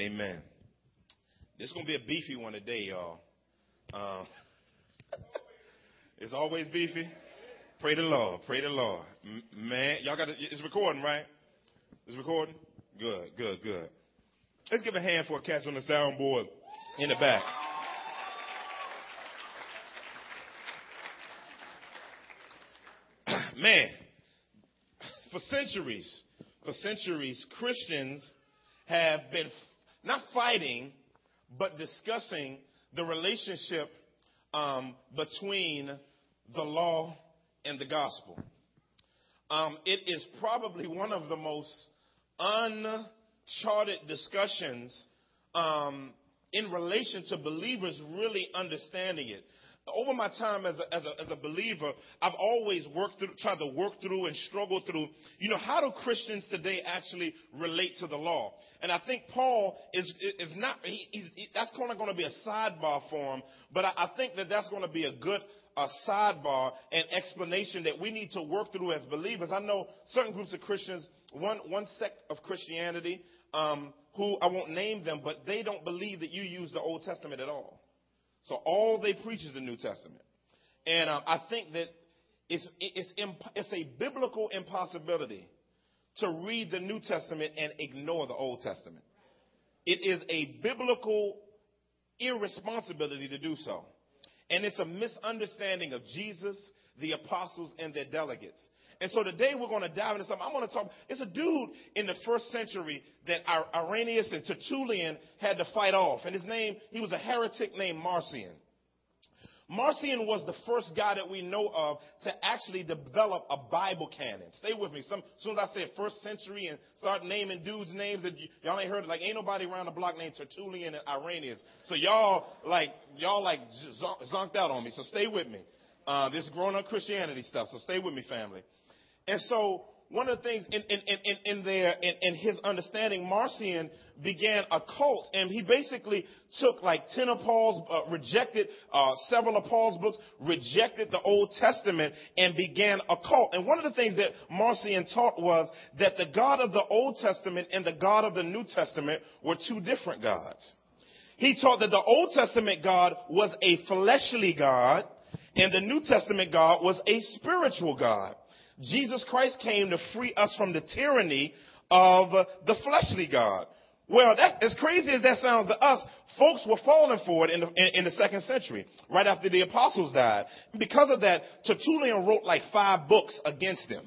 Amen. This is going to be a beefy one today, y'all. Um, it's always beefy. Pray the Lord. Pray the Lord. M- man, y'all got to, it's recording, right? It's recording? Good, good, good. Let's give a hand for a catch on the soundboard in the back. Man, for centuries, for centuries, Christians have been not fighting, but discussing the relationship um, between the law and the gospel. Um, it is probably one of the most uncharted discussions um, in relation to believers really understanding it over my time as a, as a, as a believer, I've always worked through, tried to work through and struggle through, you know, how do Christians today actually relate to the law? And I think Paul is, is not, he, he, that's kind of going to be a sidebar for him, but I, I think that that's going to be a good a sidebar and explanation that we need to work through as believers. I know certain groups of Christians, one, one sect of Christianity, um, who I won't name them, but they don't believe that you use the Old Testament at all. So all they preach is the New Testament. And uh, I think that it's, it's, imp- it's a biblical impossibility to read the New Testament and ignore the Old Testament. It is a biblical irresponsibility to do so. And it's a misunderstanding of Jesus, the apostles, and their delegates. And so today we're going to dive into something. I'm going to talk. It's a dude in the first century that Irenaeus and Tertullian had to fight off. And his name, he was a heretic named Marcion. Marcion was the first guy that we know of to actually develop a Bible canon. Stay with me. Some, as soon as I say first century and start naming dudes' names that y'all ain't heard, like ain't nobody around the block named Tertullian and Irenaeus. So y'all like y'all like zonked out on me. So stay with me. Uh, this grown up Christianity stuff. So stay with me, family. And so one of the things in, in, in, in there, in, in his understanding, Marcion began a cult, and he basically took like 10 of Paul's, uh, rejected uh, several of Paul's books, rejected the Old Testament, and began a cult. And one of the things that Marcion taught was that the God of the Old Testament and the God of the New Testament were two different gods. He taught that the Old Testament God was a fleshly God, and the New Testament God was a spiritual God. Jesus Christ came to free us from the tyranny of the fleshly God. Well, that, as crazy as that sounds to us, folks were falling for it in the, in, in the second century, right after the apostles died. Because of that, Tertullian wrote like five books against them.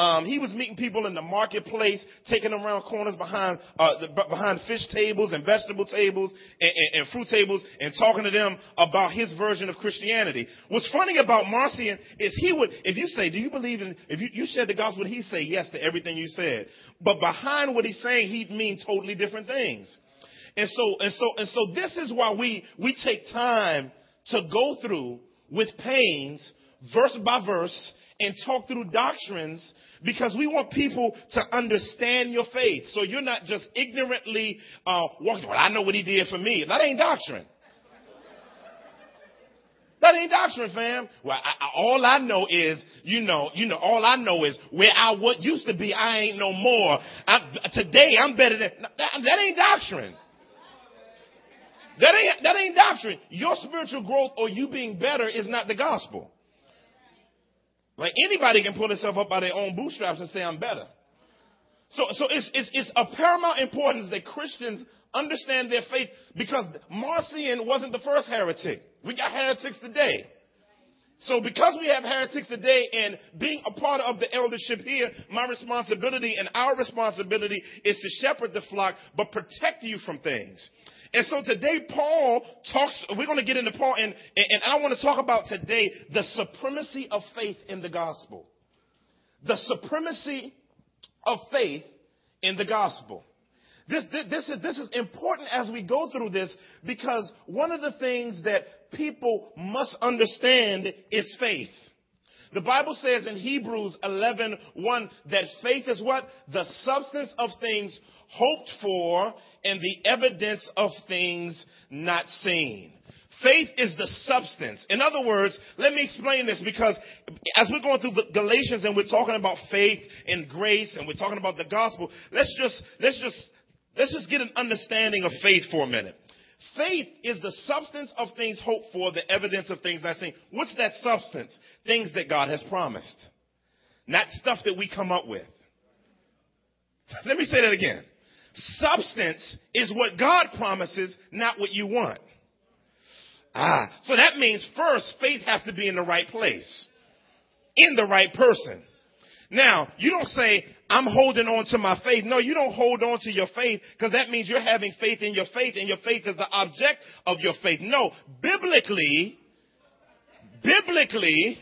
Um, he was meeting people in the marketplace, taking them around corners behind uh, the, behind fish tables and vegetable tables and, and, and, fruit tables, and talking to them about his version of Christianity. What's funny about Marcion is he would, if you say, "Do you believe in?" If you, you share the gospel, he'd say yes to everything you said. But behind what he's saying, he'd mean totally different things. And so, and so, and so, this is why we we take time to go through with pains, verse by verse and talk through doctrines because we want people to understand your faith. So you're not just ignorantly uh, walking. Well, I know what he did for me. That ain't doctrine. That ain't doctrine, fam. Well, I, I, all I know is, you know, you know, all I know is where I what used to be, I ain't no more. I, today, I'm better than that, that ain't doctrine. That ain't that ain't doctrine. Your spiritual growth or you being better is not the gospel. Like anybody can pull themselves up by their own bootstraps and say, I'm better. So, so it's, it's, it's of paramount importance that Christians understand their faith because Marcion wasn't the first heretic. We got heretics today. So because we have heretics today and being a part of the eldership here, my responsibility and our responsibility is to shepherd the flock, but protect you from things. And so today Paul talks, we're going to get into Paul and, and I want to talk about today the supremacy of faith in the gospel. The supremacy of faith in the gospel. This, this, this, is, this is important as we go through this because one of the things that people must understand is faith. The Bible says in Hebrews 11, 1 that faith is what? The substance of things hoped for and the evidence of things not seen. Faith is the substance. In other words, let me explain this because as we're going through Galatians and we're talking about faith and grace and we're talking about the gospel, let's just, let's just let's just get an understanding of faith for a minute. Faith is the substance of things hoped for, the evidence of things not seen. What's that substance? Things that God has promised, not stuff that we come up with. Let me say that again. Substance is what God promises, not what you want. Ah, so that means first faith has to be in the right place, in the right person. Now, you don't say, I'm holding on to my faith. No, you don't hold on to your faith because that means you're having faith in your faith and your faith is the object of your faith. No, biblically, biblically,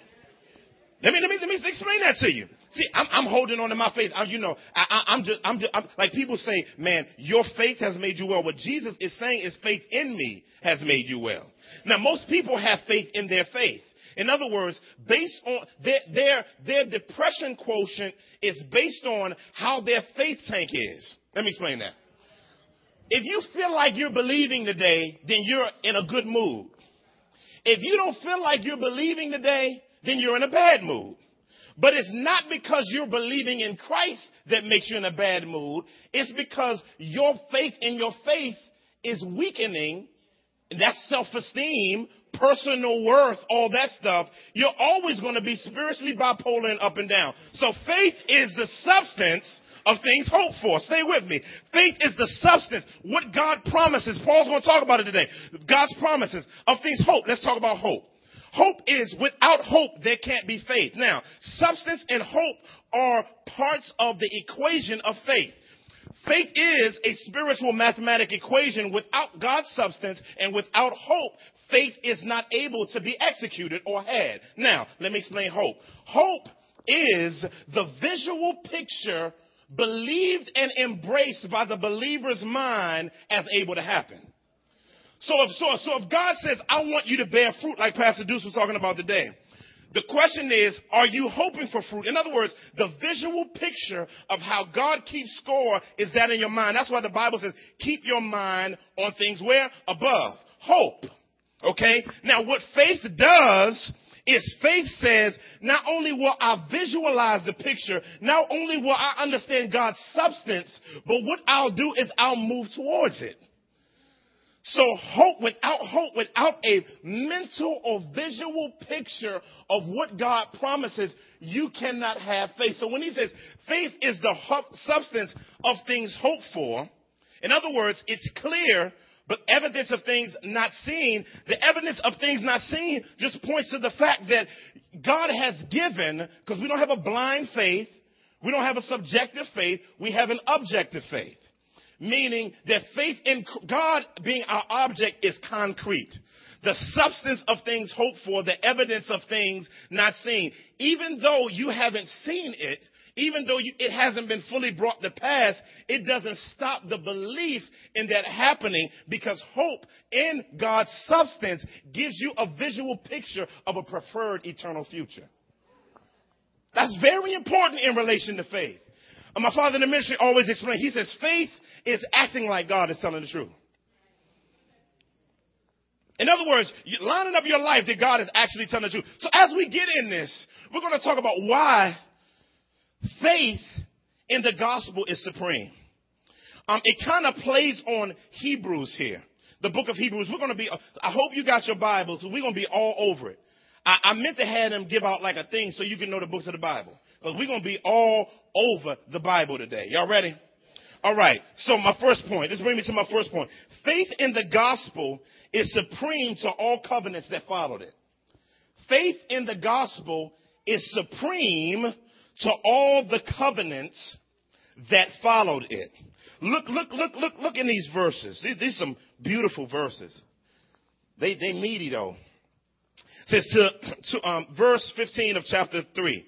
let me, let me, let me explain that to you. See, I'm, I'm holding on to my faith. I, you know, I, am just, I'm just, I'm, like people say, man, your faith has made you well. What Jesus is saying is faith in me has made you well. Now, most people have faith in their faith. In other words, based on their, their, their depression quotient is based on how their faith tank is. Let me explain that. If you feel like you're believing today, then you're in a good mood. If you don't feel like you're believing today, then you're in a bad mood. But it's not because you're believing in Christ that makes you in a bad mood. It's because your faith in your faith is weakening. That's self-esteem personal worth, all that stuff, you're always going to be spiritually bipolar and up and down. So faith is the substance of things hoped for. Stay with me. Faith is the substance. What God promises. Paul's going to talk about it today. God's promises of things hope. Let's talk about hope. Hope is without hope there can't be faith. Now, substance and hope are parts of the equation of faith. Faith is a spiritual mathematic equation without God's substance and without hope faith is not able to be executed or had. Now, let me explain hope. Hope is the visual picture believed and embraced by the believer's mind as able to happen. So if, so, so if God says, I want you to bear fruit like Pastor Deuce was talking about today, the question is, are you hoping for fruit? In other words, the visual picture of how God keeps score is that in your mind. That's why the Bible says, keep your mind on things where? Above. Hope. Okay? Now what faith does is faith says, not only will I visualize the picture, not only will I understand God's substance, but what I'll do is I'll move towards it. So hope, without hope, without a mental or visual picture of what God promises, you cannot have faith. So when he says faith is the substance of things hoped for, in other words, it's clear but evidence of things not seen, the evidence of things not seen just points to the fact that God has given, because we don't have a blind faith, we don't have a subjective faith, we have an objective faith. Meaning that faith in God being our object is concrete. The substance of things hoped for, the evidence of things not seen. Even though you haven't seen it, even though you, it hasn't been fully brought to pass, it doesn't stop the belief in that happening because hope in God's substance gives you a visual picture of a preferred eternal future. That's very important in relation to faith. My father in the ministry always explained, he says, faith is acting like God is telling the truth. In other words, lining up your life that God is actually telling the truth. So as we get in this, we're going to talk about why Faith in the gospel is supreme. Um, it kind of plays on Hebrews here, the book of Hebrews. We're going to be, I hope you got your Bibles, because we're going to be all over it. I, I meant to have them give out like a thing so you can know the books of the Bible. Because we're going to be all over the Bible today. Y'all ready? All right. So my first point, this brings me to my first point. Faith in the gospel is supreme to all covenants that followed it. Faith in the gospel is supreme to all the covenants that followed it. Look, look, look, look, look in these verses. These, these are some beautiful verses. They, they meaty though. It says to, to um, verse 15 of chapter 3.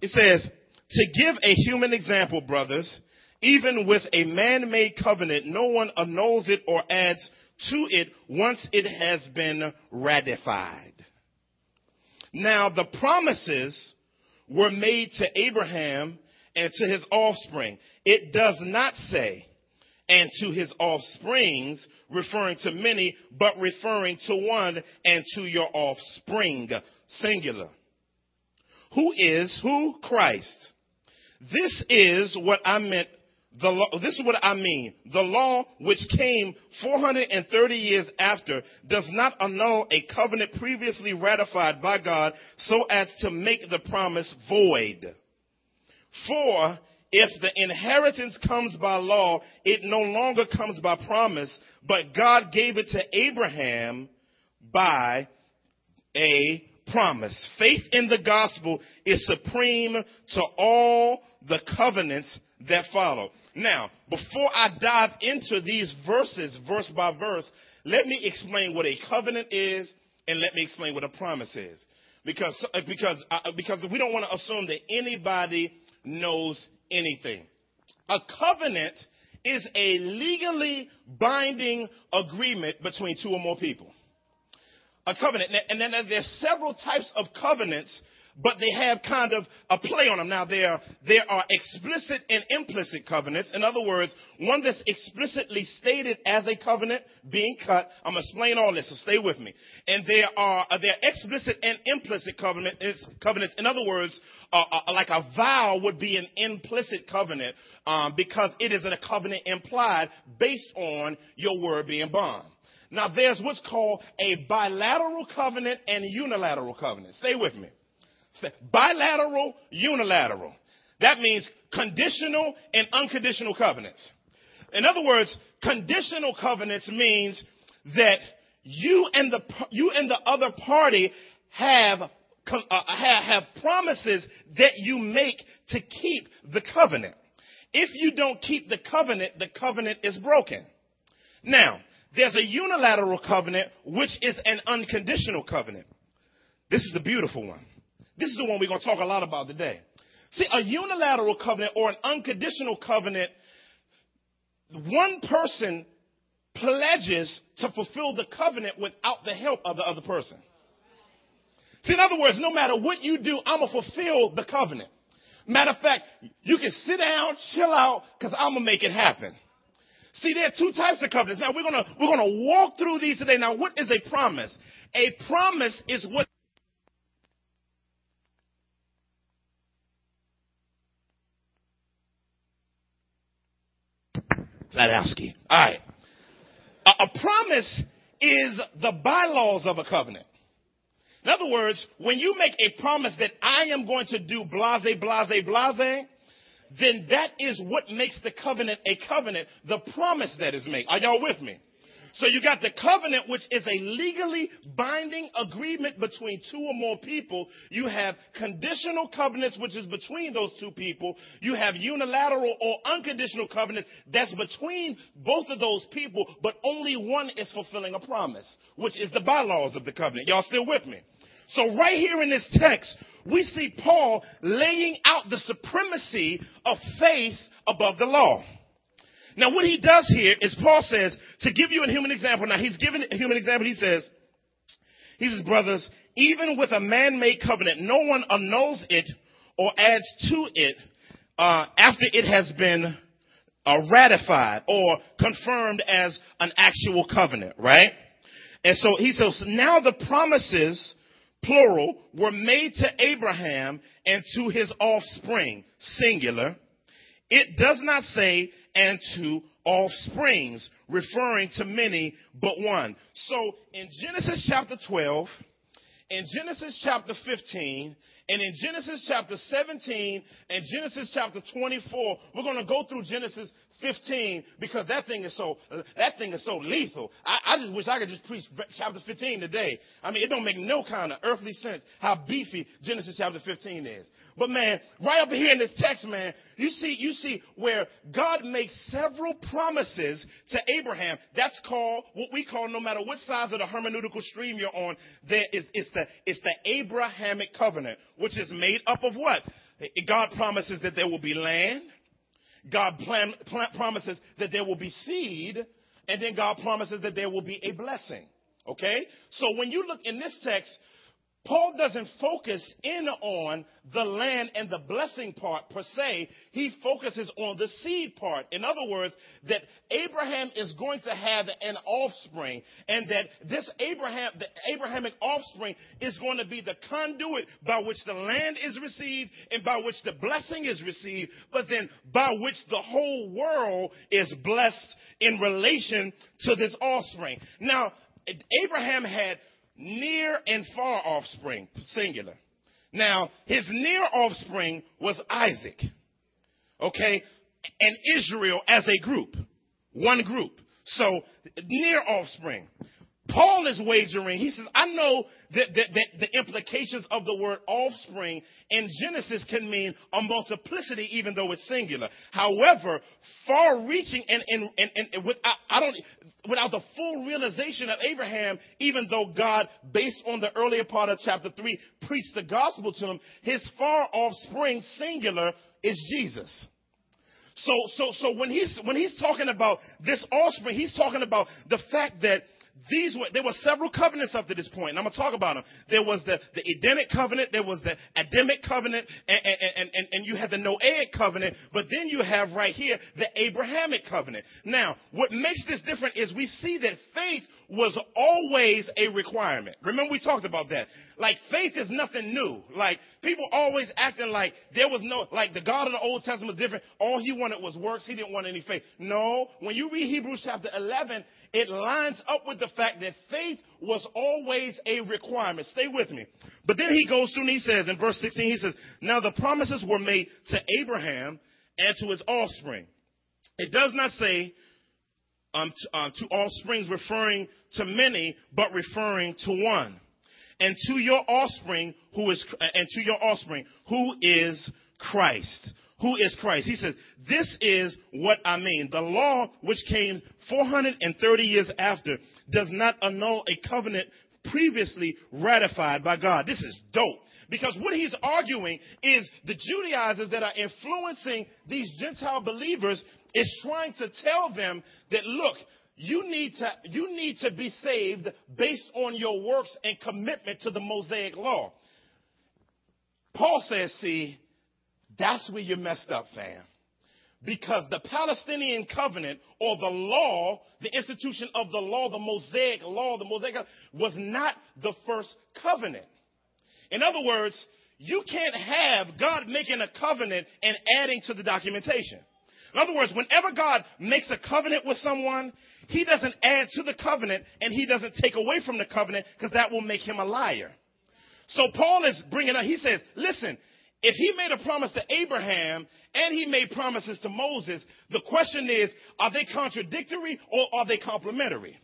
It says, to give a human example, brothers, even with a man-made covenant, no one annuls it or adds to it once it has been ratified. Now the promises were made to Abraham and to his offspring. It does not say, and to his offsprings, referring to many, but referring to one and to your offspring, singular. Who is who? Christ. This is what I meant the law, this is what I mean. The law which came 430 years after does not annul a covenant previously ratified by God so as to make the promise void. For if the inheritance comes by law, it no longer comes by promise, but God gave it to Abraham by a promise. Faith in the gospel is supreme to all the covenants that follow. Now, before I dive into these verses, verse by verse, let me explain what a covenant is and let me explain what a promise is. Because, uh, because, uh, because we don't want to assume that anybody knows anything. A covenant is a legally binding agreement between two or more people. A covenant, and then there's several types of covenants but they have kind of a play on them. Now, there, there are explicit and implicit covenants. In other words, one that's explicitly stated as a covenant being cut. I'm going to explain all this, so stay with me. And there are, uh, there are explicit and implicit covenant, covenants. In other words, uh, uh, like a vow would be an implicit covenant um, because it is a covenant implied based on your word being bond. Now, there's what's called a bilateral covenant and unilateral covenant. Stay with me. Bilateral, unilateral. That means conditional and unconditional covenants. In other words, conditional covenants means that you and the you and the other party have uh, have, have promises that you make to keep the covenant. If you don't keep the covenant, the covenant is broken. Now, there's a unilateral covenant which is an unconditional covenant. This is the beautiful one. This is the one we're going to talk a lot about today. See, a unilateral covenant or an unconditional covenant, one person pledges to fulfill the covenant without the help of the other person. See, in other words, no matter what you do, I'm going to fulfill the covenant. Matter of fact, you can sit down, chill out, because I'm going to make it happen. See, there are two types of covenants. Now we're gonna, we're gonna walk through these today. Now, what is a promise? A promise is what Flatowski. All right. A, a promise is the bylaws of a covenant. In other words, when you make a promise that I am going to do blase, blase, blase, then that is what makes the covenant a covenant, the promise that is made. Are y'all with me? So you got the covenant, which is a legally binding agreement between two or more people. You have conditional covenants, which is between those two people. You have unilateral or unconditional covenants that's between both of those people, but only one is fulfilling a promise, which is the bylaws of the covenant. Y'all still with me? So right here in this text, we see Paul laying out the supremacy of faith above the law. Now, what he does here is Paul says, to give you a human example, now he's given a human example, he says, he says, brothers, even with a man-made covenant, no one annuls it or adds to it uh, after it has been uh, ratified or confirmed as an actual covenant, right? And so he says, now the promises, plural, were made to Abraham and to his offspring, singular. It does not say and to offsprings, referring to many but one. So in Genesis chapter 12, in Genesis chapter 15, and in Genesis chapter 17 and Genesis chapter 24, we're going to go through Genesis 15 because that thing is so that thing is so lethal. I, I, just wish I could just preach chapter 15 today. I mean, it don't make no kind of earthly sense how beefy Genesis chapter 15 is. But man, right up here in this text, man, you see you see where God makes several promises to Abraham. That's called what we call, no matter what size of the hermeneutical stream you're on, there is it's the it's the Abrahamic covenant, which is made up of what? God promises that there will be land. God plan, plan, promises that there will be seed, and then God promises that there will be a blessing. Okay? So when you look in this text, Paul doesn't focus in on the land and the blessing part per se. He focuses on the seed part. In other words, that Abraham is going to have an offspring and that this Abraham, the Abrahamic offspring is going to be the conduit by which the land is received and by which the blessing is received, but then by which the whole world is blessed in relation to this offspring. Now, Abraham had near and far offspring, singular. Now, his near offspring was Isaac, okay, and Israel as a group, one group. So, near offspring. Paul is wagering. He says, I know that, that, that, the implications of the word offspring in Genesis can mean a multiplicity, even though it's singular. However, far reaching and, and, and, and without, I don't, without the full realization of Abraham, even though God, based on the earlier part of chapter 3, preached the gospel to him, his far offspring, singular, is Jesus. So, so, so when he's, when he's talking about this offspring, he's talking about the fact that these were, there were several covenants up to this point, and I'm going to talk about them. There was the, the Edenic covenant, there was the Adamic covenant, and, and, and, and you had the Noahic covenant, but then you have right here the Abrahamic covenant. Now, what makes this different is we see that faith was always a requirement. Remember we talked about that. Like faith is nothing new. Like people always acting like there was no, like the God of the Old Testament was different. All he wanted was works. He didn't want any faith. No, when you read Hebrews chapter 11, it lines up with the fact that faith was always a requirement. Stay with me. But then he goes through and he says in verse 16, he says, now the promises were made to Abraham and to his offspring. It does not say um, to, uh, to offsprings referring to many, but referring to one. And to your offspring who is, and to your offspring who is Christ. Who is Christ? He says, this is what I mean. The law, which came 430 years after, does not annul a covenant previously ratified by God. This is dope. Because what he's arguing is the Judaizers that are influencing these Gentile believers is trying to tell them that, look, you need to, you need to be saved based on your works and commitment to the Mosaic law. Paul says, see, that's where you messed up, fam. Because the Palestinian covenant or the law, the institution of the law, the Mosaic law, the Mosaic was not the first covenant. In other words, you can't have God making a covenant and adding to the documentation. In other words, whenever God makes a covenant with someone, he doesn't add to the covenant and he doesn't take away from the covenant because that will make him a liar. So Paul is bringing up, he says, listen, if he made a promise to Abraham and he made promises to Moses, the question is, are they contradictory or are they complementary?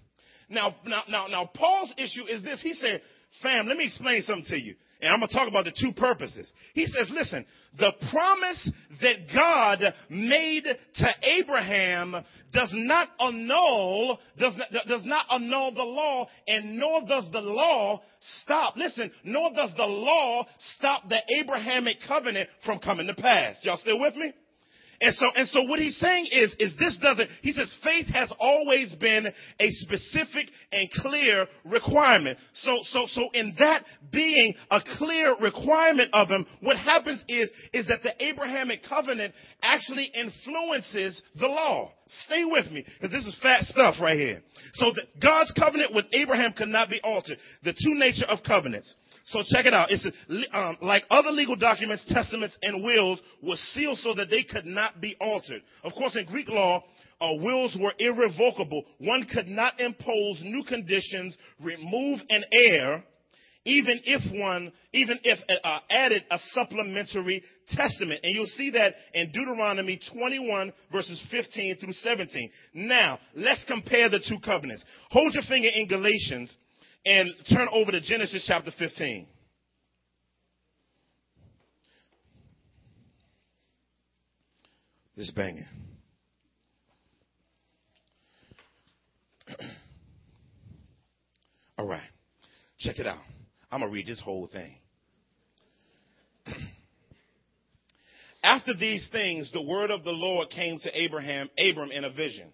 Now, now, now, now, Paul's issue is this. He said, fam, let me explain something to you. And I'm going to talk about the two purposes. He says, listen, the promise that God made to Abraham does not annul, does not, does not annul the law, and nor does the law stop, listen, nor does the law stop the Abrahamic covenant from coming to pass. Y'all still with me? And so, and so what he's saying is, is this doesn't, he says faith has always been a specific and clear requirement. So, so, so in that being a clear requirement of him, what happens is, is that the Abrahamic covenant actually influences the law. Stay with me, because this is fat stuff right here. So God's covenant with Abraham could not be altered. The true nature of covenants. So check it out. It's um, like other legal documents, testaments, and wills were sealed so that they could not be altered. Of course, in Greek law, uh, wills were irrevocable. One could not impose new conditions, remove an heir, even if one, even if uh, added a supplementary testament. And you'll see that in Deuteronomy 21 verses 15 through 17. Now, let's compare the two covenants. Hold your finger in Galatians and turn over to Genesis chapter 15. This banging. All right. Check it out. I'm going to read this whole thing. After these things, the word of the Lord came to Abraham, Abram in a vision.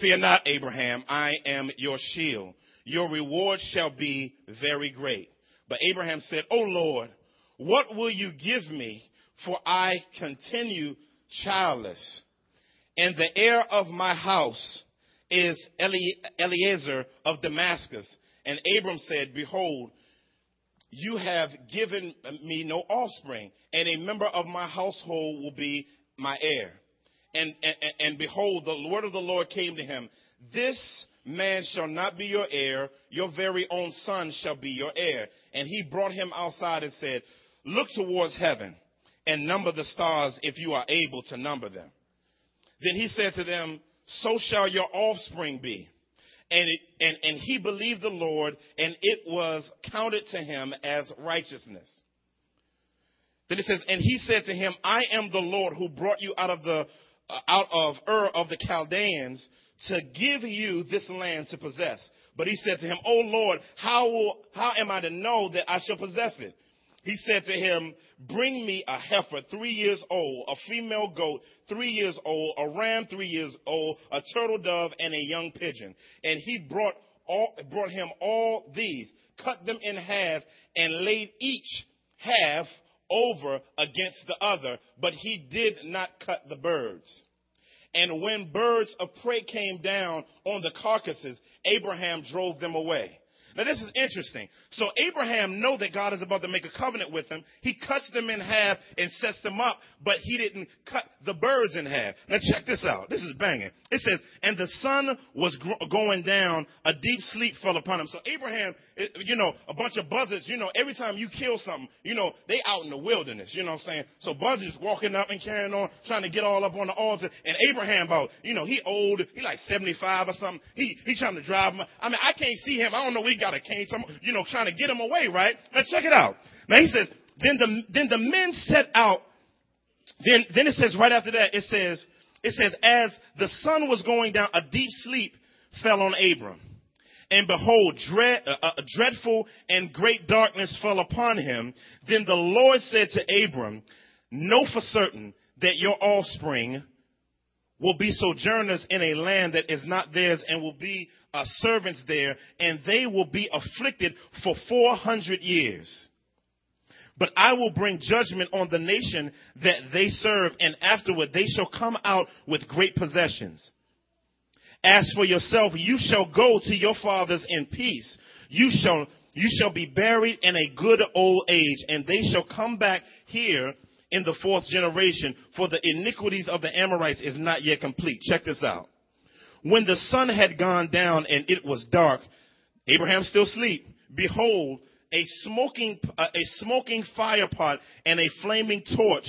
Fear not, Abraham, I am your shield your reward shall be very great. But Abraham said, O Lord, what will you give me? For I continue childless. And the heir of my house is Eliezer of Damascus. And Abram said, Behold, you have given me no offspring, and a member of my household will be my heir. And, and, and behold, the word of the Lord came to him. This man shall not be your heir, your very own son shall be your heir. And he brought him outside and said, Look towards heaven and number the stars if you are able to number them. Then he said to them, So shall your offspring be. And, it, and, and he believed the Lord, and it was counted to him as righteousness. Then it says, And he said to him, I am the Lord who brought you out of the uh, out of Ur of the Chaldeans to give you this land to possess. But he said to him, Oh Lord, how will, how am I to know that I shall possess it? He said to him, Bring me a heifer three years old, a female goat three years old, a ram three years old, a turtle dove, and a young pigeon. And he brought all, brought him all these, cut them in half, and laid each half over against the other, but he did not cut the birds. And when birds of prey came down on the carcasses, Abraham drove them away. Now this is interesting. So Abraham know that God is about to make a covenant with him. He cuts them in half and sets them up, but he didn't cut the birds in half. Now check this out. This is banging. It says, and the sun was going down, a deep sleep fell upon him. So Abraham, you know, a bunch of buzzards, you know, every time you kill something, you know, they out in the wilderness, you know what I'm saying? So buzzards walking up and carrying on, trying to get all up on the altar. And Abraham about, you know, he old, he like 75 or something. He, he trying to drive him. I mean, I can't see him. I don't know, we got a cane, some, you know, trying to get him away, right? Now check it out. Now he says, then the, then the men set out, then, then it says right after that, it says, it says, as the sun was going down, a deep sleep fell on Abram. And behold, dread, uh, uh, dreadful and great darkness fell upon him. Then the Lord said to Abram, Know for certain that your offspring will be sojourners in a land that is not theirs and will be uh, servants there, and they will be afflicted for 400 years. But I will bring judgment on the nation that they serve, and afterward they shall come out with great possessions. As for yourself, you shall go to your fathers in peace. You shall, you shall be buried in a good old age, and they shall come back here in the fourth generation, for the iniquities of the Amorites is not yet complete. Check this out. When the sun had gone down and it was dark, Abraham still sleep. Behold, a smoking, uh, a smoking fire pot and a flaming torch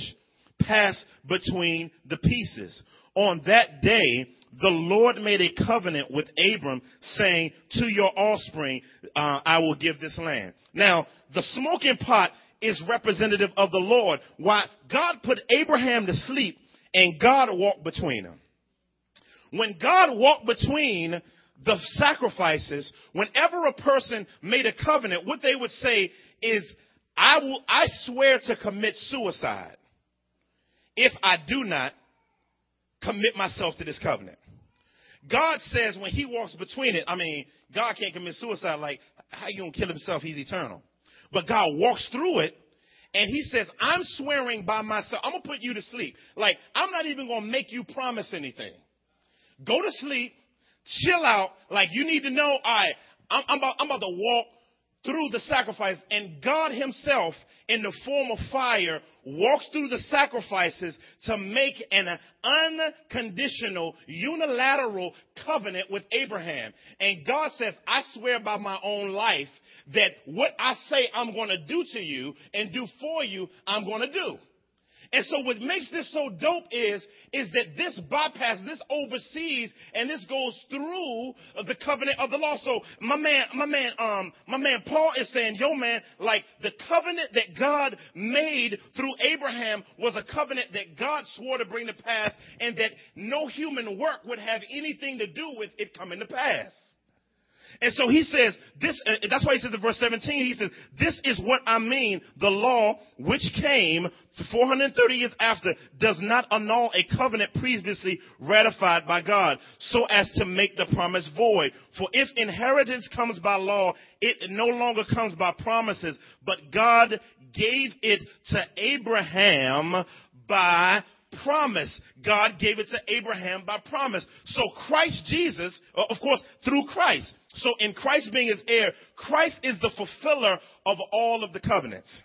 passed between the pieces. On that day, the Lord made a covenant with Abram saying, to your offspring, uh, I will give this land. Now, the smoking pot is representative of the Lord. Why God put Abraham to sleep and God walked between them. When God walked between the sacrifices, whenever a person made a covenant, what they would say is, I will, I swear to commit suicide if I do not commit myself to this covenant. God says when he walks between it, I mean, God can't commit suicide like, how you gonna kill himself? He's eternal. But God walks through it and he says, I'm swearing by myself. I'm gonna put you to sleep. Like, I'm not even gonna make you promise anything. Go to sleep, chill out. Like you need to know, I'm, I'm, about, I'm about to walk through the sacrifice. And God himself, in the form of fire, walks through the sacrifices to make an unconditional, unilateral covenant with Abraham. And God says, I swear by my own life that what I say I'm going to do to you and do for you, I'm going to do. And so what makes this so dope is, is that this bypass, this oversees, and this goes through the covenant of the law. So my man, my man, um, my man Paul is saying, yo man, like the covenant that God made through Abraham was a covenant that God swore to bring to pass and that no human work would have anything to do with it coming to pass. And so he says, this, uh, that's why he says in verse 17, he says, this is what I mean. The law, which came 430 years after, does not annul a covenant previously ratified by God, so as to make the promise void. For if inheritance comes by law, it no longer comes by promises, but God gave it to Abraham by promise. God gave it to Abraham by promise. So Christ Jesus, uh, of course, through Christ. So in Christ being his heir, Christ is the fulfiller of all of the covenants.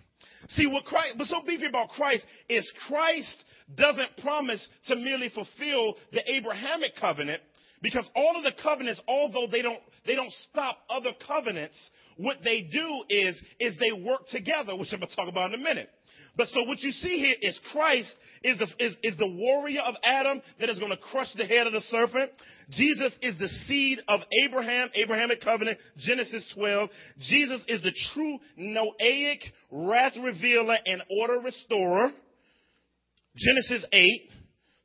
See what Christ, what's so beefy about Christ is Christ doesn't promise to merely fulfill the Abrahamic covenant because all of the covenants, although they don't, they don't stop other covenants, what they do is, is they work together, which I'm going to talk about in a minute. But so what you see here is Christ is the, is, is the warrior of Adam that is going to crush the head of the serpent. Jesus is the seed of Abraham, Abrahamic covenant, Genesis 12. Jesus is the true Noahic wrath revealer and order restorer, Genesis 8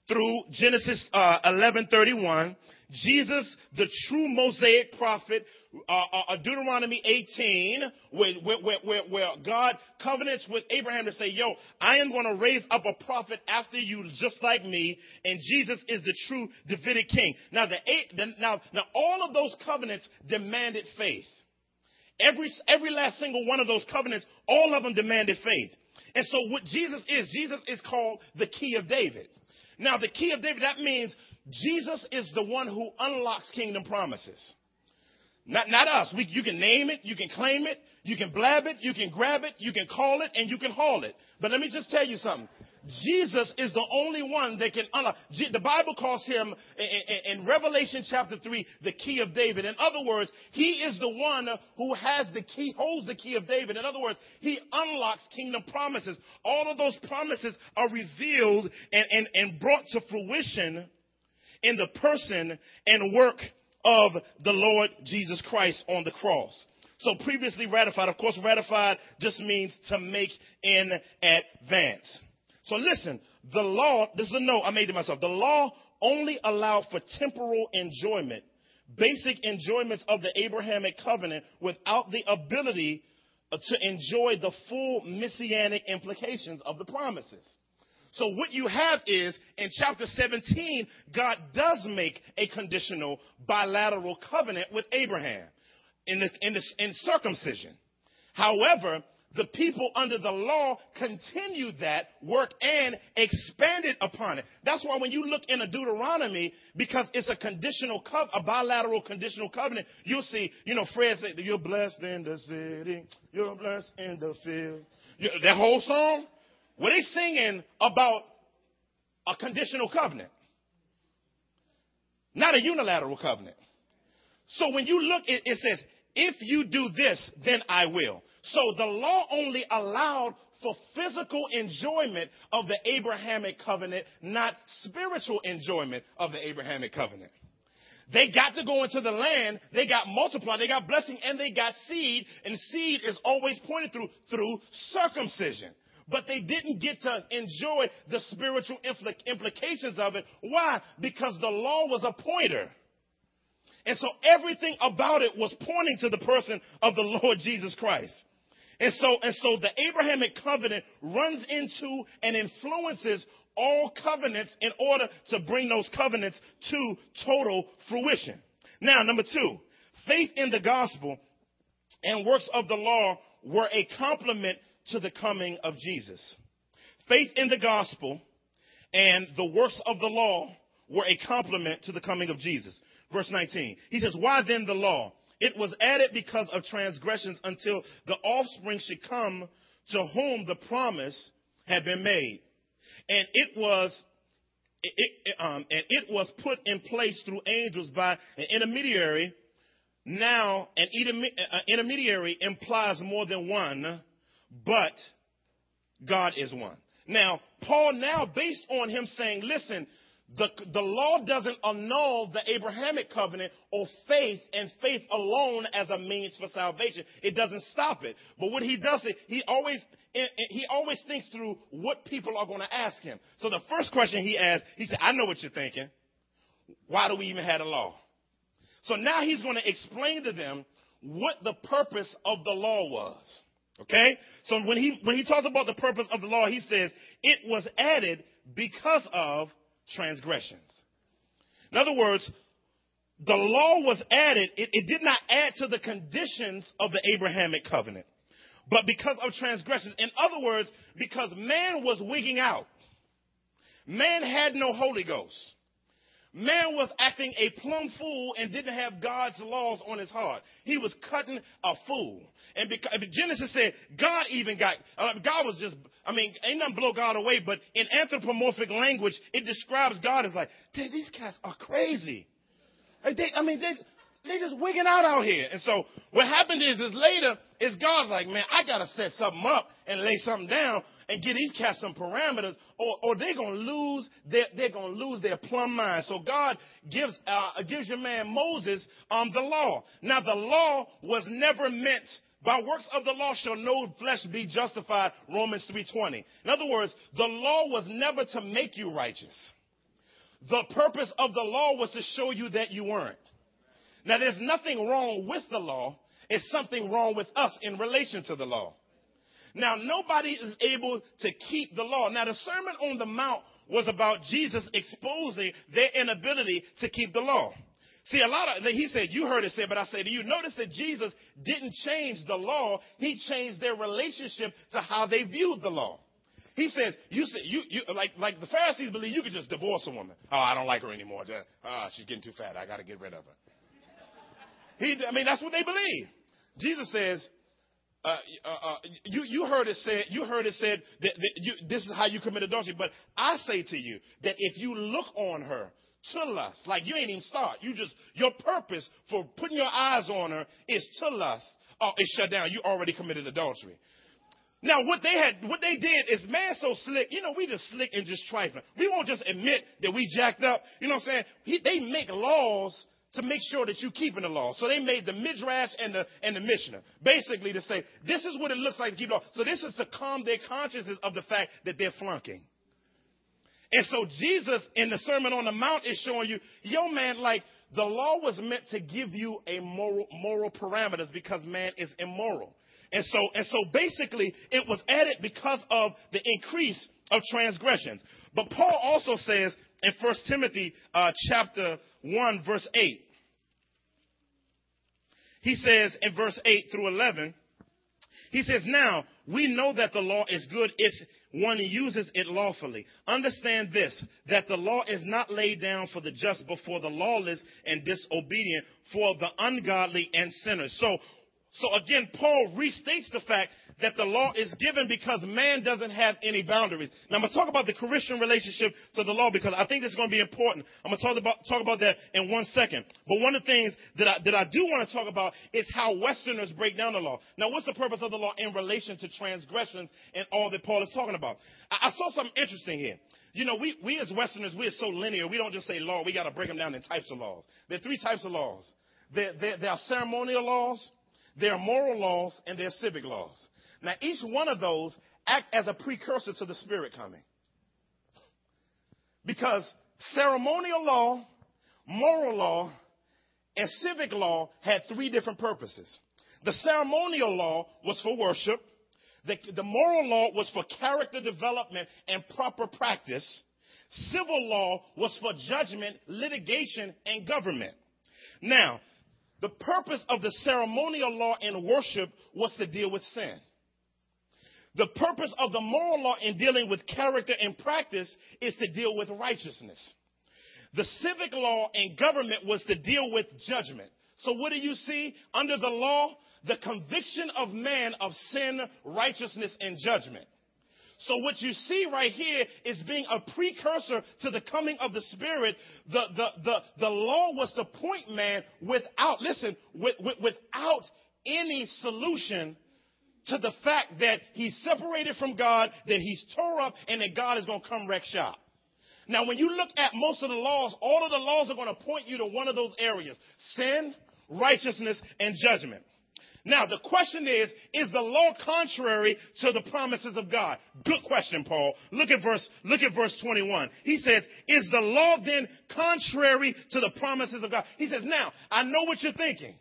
through Genesis uh, 11:31. Jesus, the true Mosaic prophet, uh, uh, uh, Deuteronomy 18, where, where, where, where, God covenants with Abraham to say, yo, I am going to raise up a prophet after you just like me, and Jesus is the true Davidic king. Now, the, the now, now all of those covenants demanded faith. Every, every last single one of those covenants, all of them demanded faith. And so what Jesus is, Jesus is called the key of David. Now, the key of David, that means Jesus is the one who unlocks kingdom promises. Not, not us. We, you can name it, you can claim it, you can blab it, you can grab it, you can call it, and you can haul it. But let me just tell you something. Jesus is the only one that can unlock. The Bible calls him in Revelation chapter 3 the key of David. In other words, he is the one who has the key, holds the key of David. In other words, he unlocks kingdom promises. All of those promises are revealed and, and, and brought to fruition in the person and work of the Lord Jesus Christ on the cross. So previously ratified, of course, ratified just means to make in advance. So listen, the law, this is a note I made to myself. The law only allowed for temporal enjoyment, basic enjoyments of the Abrahamic covenant without the ability to enjoy the full messianic implications of the promises. So what you have is in chapter 17, God does make a conditional bilateral covenant with Abraham in, in, in circumcision. However, the people under the law continued that work and expanded upon it. That's why when you look in a Deuteronomy, because it's a conditional a bilateral conditional covenant, you'll see, you know, Fred said, you're blessed in the city, you're blessed in the field. that whole song, were they singing about a conditional covenant? Not a unilateral covenant. So when you look, it, it says, if you do this, then I will. So the law only allowed for physical enjoyment of the Abrahamic covenant, not spiritual enjoyment of the Abrahamic covenant. They got to go into the land, they got multiplied, they got blessing, and they got seed, and seed is always pointed through through circumcision but they didn't get to enjoy the spiritual implications of it. Why? Because the law was a pointer. And so everything about it was pointing to the person of the Lord Jesus Christ. And so, and so the Abrahamic covenant runs into and influences all covenants in order to bring those covenants to total fruition. Now, number two, faith in the gospel and works of the law were a complement to the coming of Jesus. Faith in the gospel and the works of the law were a complement to the coming of Jesus. Verse 19. He says, Why then the law? It was added because of transgressions until the offspring should come to whom the promise had been made. And it was it, um, and it was put in place through angels by an intermediary. Now, an intermediary implies more than one, but God is one. Now, Paul now, based on him saying, listen, the, the law doesn't annul the Abrahamic covenant or faith and faith alone as a means for salvation. It doesn't stop it. But what he does he always he always thinks through what people are going to ask him. So the first question he asked, he said, I know what you're thinking. Why do we even have a law? So now he's going to explain to them what the purpose of the law was. Okay? So when he, when he talks about the purpose of the law, he says it was added because of transgressions. In other words, the law was added, it, it, did not add to the conditions of the Abrahamic covenant, but because of transgressions. In other words, because man was wigging out. Man had no Holy Ghost. Man was acting a plumb fool and didn't have God's laws on his heart. He was cutting a fool. And because, Genesis said God even got, uh, God was just, I mean, ain't nothing blow God away, but in anthropomorphic language, it describes God as like, these cats are crazy. They, I mean, they, they just wigging out out here. And so what happened is, is later, is God's like, man, I got to set something up and lay something down and give these cats some parameters or, or they're to lose their, they're to lose their plumb mind. So God gives, uh, gives your man Moses, um, the law. Now the law was never meant by works of the law shall no flesh be justified, Romans 3.20. In other words, the law was never to make you righteous. The purpose of the law was to show you that you weren't. Now, there's nothing wrong with the law. It's something wrong with us in relation to the law. Now, nobody is able to keep the law. Now, the Sermon on the Mount was about Jesus exposing their inability to keep the law. See, a lot of, he said, you heard it said, but I say to you, notice that Jesus didn't change the law. He changed their relationship to how they viewed the law. He says, you say, you, you, like, like the Pharisees believe you could just divorce a woman. Oh, I don't like her anymore. Ah, oh, she's getting too fat. I got to get rid of her. He, I mean, that's what they believe. Jesus says, uh, uh, uh, you, you heard it said, you heard it said that, that you, this is how you commit adultery. But I say to you that if you look on her to lust, like you ain't even start, you just, your purpose for putting your eyes on her is to lust, oh, it's shut down. You already committed adultery. Now, what they had, what they did is, man, so slick. You know, we just slick and just trifling. We won't just admit that we jacked up. You know what I'm saying? He, they make laws to make sure that you're keeping the law. So they made the midrash and the and the mishnah basically to say this is what it looks like to keep the law. So this is to calm their consciences of the fact that they're flunking. And so Jesus in the Sermon on the Mount is showing you, yo man, like the law was meant to give you a moral moral parameters because man is immoral. And so, and so basically it was added because of the increase of transgressions. But Paul also says in 1 Timothy uh, chapter 1 verse 8, he says in verse 8 through 11, he says, now we know that the law is good if one uses it lawfully. Understand this, that the law is not laid down for the just, but for the lawless and disobedient, for the ungodly and sinners. So so again, Paul restates the fact that the law is given because man doesn't have any boundaries. Now I'm going to talk about the Christian relationship to the law because I think is going to be important. I'm going to talk about, talk about that in one second. But one of the things that I, that I do want to talk about is how Westerners break down the law. Now what's the purpose of the law in relation to transgressions and all that Paul is talking about? I, I saw something interesting here. You know, we, we as Westerners, we are so linear. We don't just say law. We got to break them down in types of laws. There are three types of laws. There, there, there are ceremonial laws. There are moral laws and their civic laws. Now, each one of those act as a precursor to the Spirit coming. Because ceremonial law, moral law, and civic law had three different purposes. The ceremonial law was for worship. The, the moral law was for character development and proper practice. Civil law was for judgment, litigation, and government. Now, the purpose of the ceremonial law in worship was to deal with sin. The purpose of the moral law in dealing with character and practice is to deal with righteousness. The civic law and government was to deal with judgment. So what do you see under the law? The conviction of man of sin, righteousness, and judgment. So what you see right here is being a precursor to the coming of the Spirit. The, the, the, the law was to point man without, listen, with, with, without any solution to the fact that he's separated from God, that he's tore up, and that God is going to come wreck shop. Now, when you look at most of the laws, all of the laws are going to point you to one of those areas sin, righteousness, and judgment. Now, the question is, is the law contrary to the promises of God? Good question, Paul. Look at verse, look at verse 21. He says, is the law then contrary to the promises of God? He says, now, I know what you're thinking.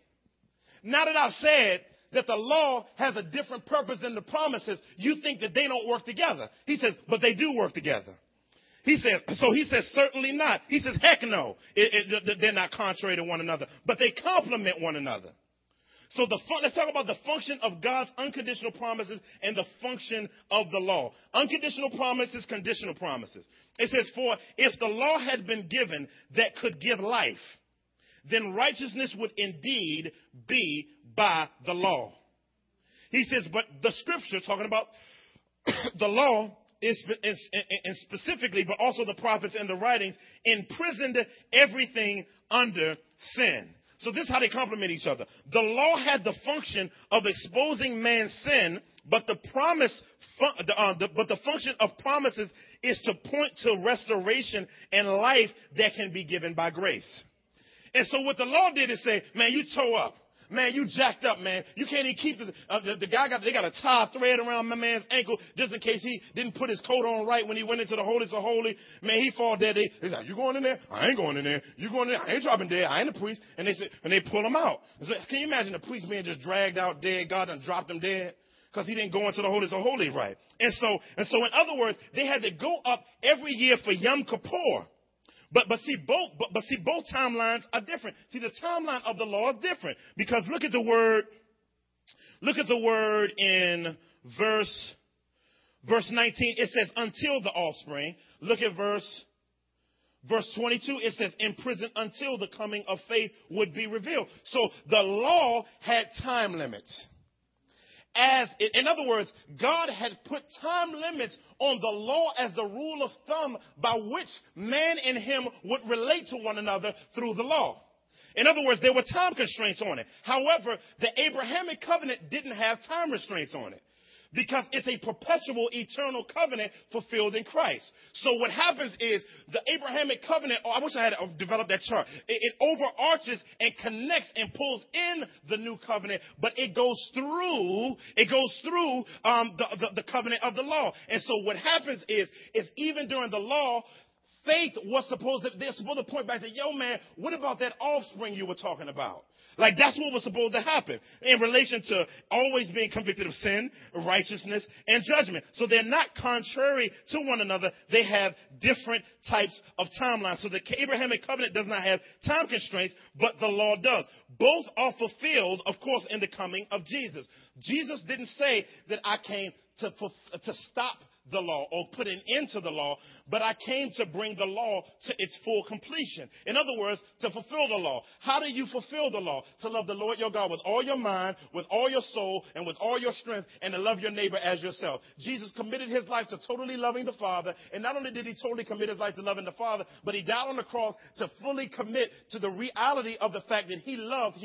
Now that I've said that the law has a different purpose than the promises, you think that they don't work together. He says, but they do work together. He says, so he says, certainly not. He says, heck no. It, it, they're not contrary to one another, but they complement one another. So the fun, let's talk about the function of God's unconditional promises and the function of the law. Unconditional promises, conditional promises. It says, for if the law had been given that could give life, then righteousness would indeed be by the law. He says, but the scripture, talking about the law, is, is, specifically, but also the prophets and the writings, imprisoned everything under sin. So this is how they complement each other. The law had the function of exposing man's sin, but the promise, uh, the, but the function of promises is to point to restoration and life that can be given by grace. And so what the law did is say, man, you toe up. Man, you jacked up, man. You can't even keep the, uh, the, the guy got, they got a tie thread around my man's ankle just in case he didn't put his coat on right when he went into the holiest of holy. Man, he fall dead. They, he's like, you going in there? I ain't going in there. You going in there? I ain't dropping dead. I ain't a priest. And they said, and they pull him out. So, can you imagine the priest being just dragged out dead? God done dropped him dead because he didn't go into the holiest of holy right. And so, and so in other words, they had to go up every year for Yom Kippur. But, but see, both, but, but see, both timelines are different. See, the timeline of the law is different because look at the word, look at the word in verse, verse 19. It says, until the offspring. Look at verse, verse 22. It says, in prison until the coming of faith would be revealed. So the law had time limits as, in other words, God had put time limits on the law as the rule of thumb by which man and him would relate to one another through the law. In other words, there were time constraints on it. However, the Abrahamic covenant didn't have time restraints on it because it's a perpetual eternal covenant fulfilled in Christ. So what happens is the Abrahamic covenant, oh, I wish I had developed that chart. It, it overarches and connects and pulls in the new covenant, but it goes through, it goes through um, the, the, the covenant of the law. And so what happens is, is even during the law, faith was supposed to, they're supposed to point back to, yo man, what about that offspring you were talking about? Like that's what was supposed to happen in relation to always being convicted of sin, righteousness, and judgment. So they're not contrary to one another. They have different types of timelines. So the Abrahamic covenant does not have time constraints, but the law does. Both are fulfilled, of course, in the coming of Jesus. Jesus didn't say that I came to, to stop the law or put an end to the law, but I came to bring the law to its full completion. In other words, to fulfill the law. How do you fulfill the law? To love the Lord your God with all your mind, with all your soul, and with all your strength, and to love your neighbor as yourself. Jesus committed his life to totally loving the Father, and not only did he totally commit his life to loving the Father, but he died on the cross to fully commit to the reality of the fact that he loved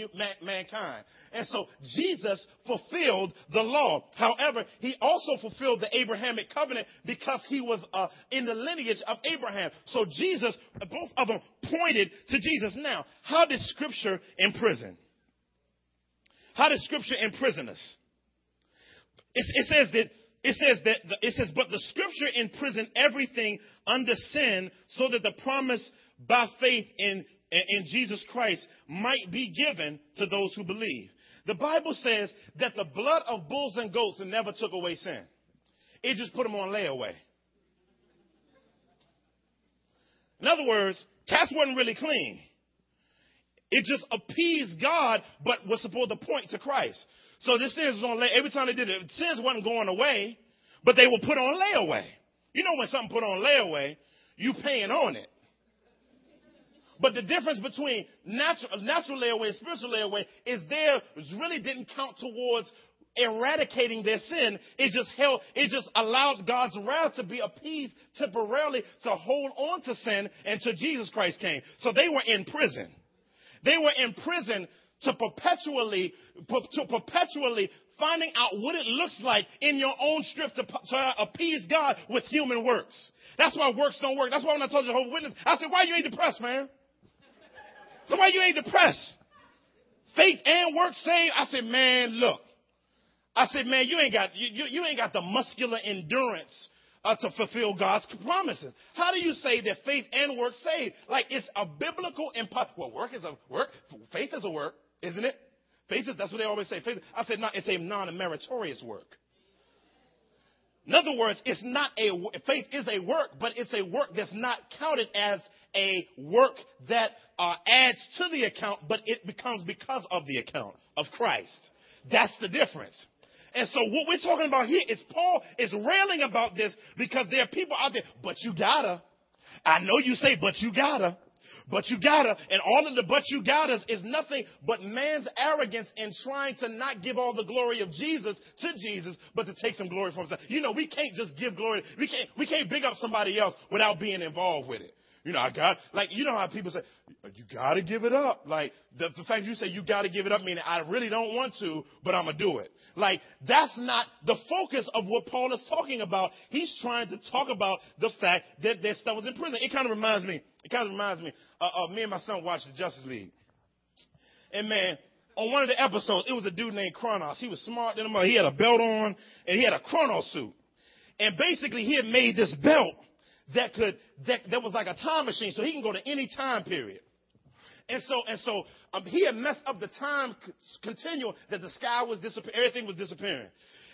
mankind. And so Jesus fulfilled the law. However, he also fulfilled the Abrahamic covenant because he was uh, in the lineage of Abraham. So Jesus, both of them pointed to Jesus. Now, how did Scripture imprison? How did Scripture imprison us? It, it says that it says that the, it says, but the Scripture imprisoned everything under sin, so that the promise by faith in in Jesus Christ might be given to those who believe. The Bible says that the blood of bulls and goats never took away sin. It just put them on layaway. In other words, cats wasn't really clean. It just appeased God, but was supposed to point to Christ. So this sins was on lay. Every time they did it, sins wasn't going away, but they were put on layaway. You know when something put on layaway, you paying on it. But the difference between natural, natural layaway and spiritual layaway is theirs really didn't count towards eradicating their sin. It just held, it just allowed God's wrath to be appeased temporarily to hold on to sin until Jesus Christ came. So they were in prison. They were in prison to perpetually, to perpetually finding out what it looks like in your own strength to, to appease God with human works. That's why works don't work. That's why when I told Jehovah's Witness, I said, why you ain't depressed, man? So why you ain't depressed? faith and work save? I said, man, look. I said, man, you ain't got you, you ain't got the muscular endurance uh, to fulfill God's promises. How do you say that faith and work save? Like it's a biblical impo- well, work is a work. Faith is a work, isn't it? Faith is that's what they always say. Faith. I said, no, it's a non-meritorious work. In other words, it's not a faith is a work, but it's a work that's not counted as a work that uh, adds to the account, but it becomes because of the account of Christ. That's the difference. And so what we're talking about here is Paul is railing about this because there are people out there, but you gotta. I know you say, but you gotta. But you gotta, and all of the but you gotta is nothing but man's arrogance in trying to not give all the glory of Jesus to Jesus, but to take some glory from himself. You know, we can't just give glory. We can't, we can't big up somebody else without being involved with it. You know, I got, like, you know how people say, you gotta give it up. Like, the, the fact you say you gotta give it up meaning I really don't want to, but I'm gonna do it. Like, that's not the focus of what Paul is talking about. He's trying to talk about the fact that their stuff was in prison. It kind of reminds me, it kind of reminds me uh, of me and my son watched the Justice League. And man, on one of the episodes, it was a dude named Chronos. He was smart than a He had a belt on and he had a Chronos suit. And basically he had made this belt that could that, that was like a time machine, so he can go to any time period. And so and so um, he had messed up the time continuum that the sky was disappearing, everything was disappearing.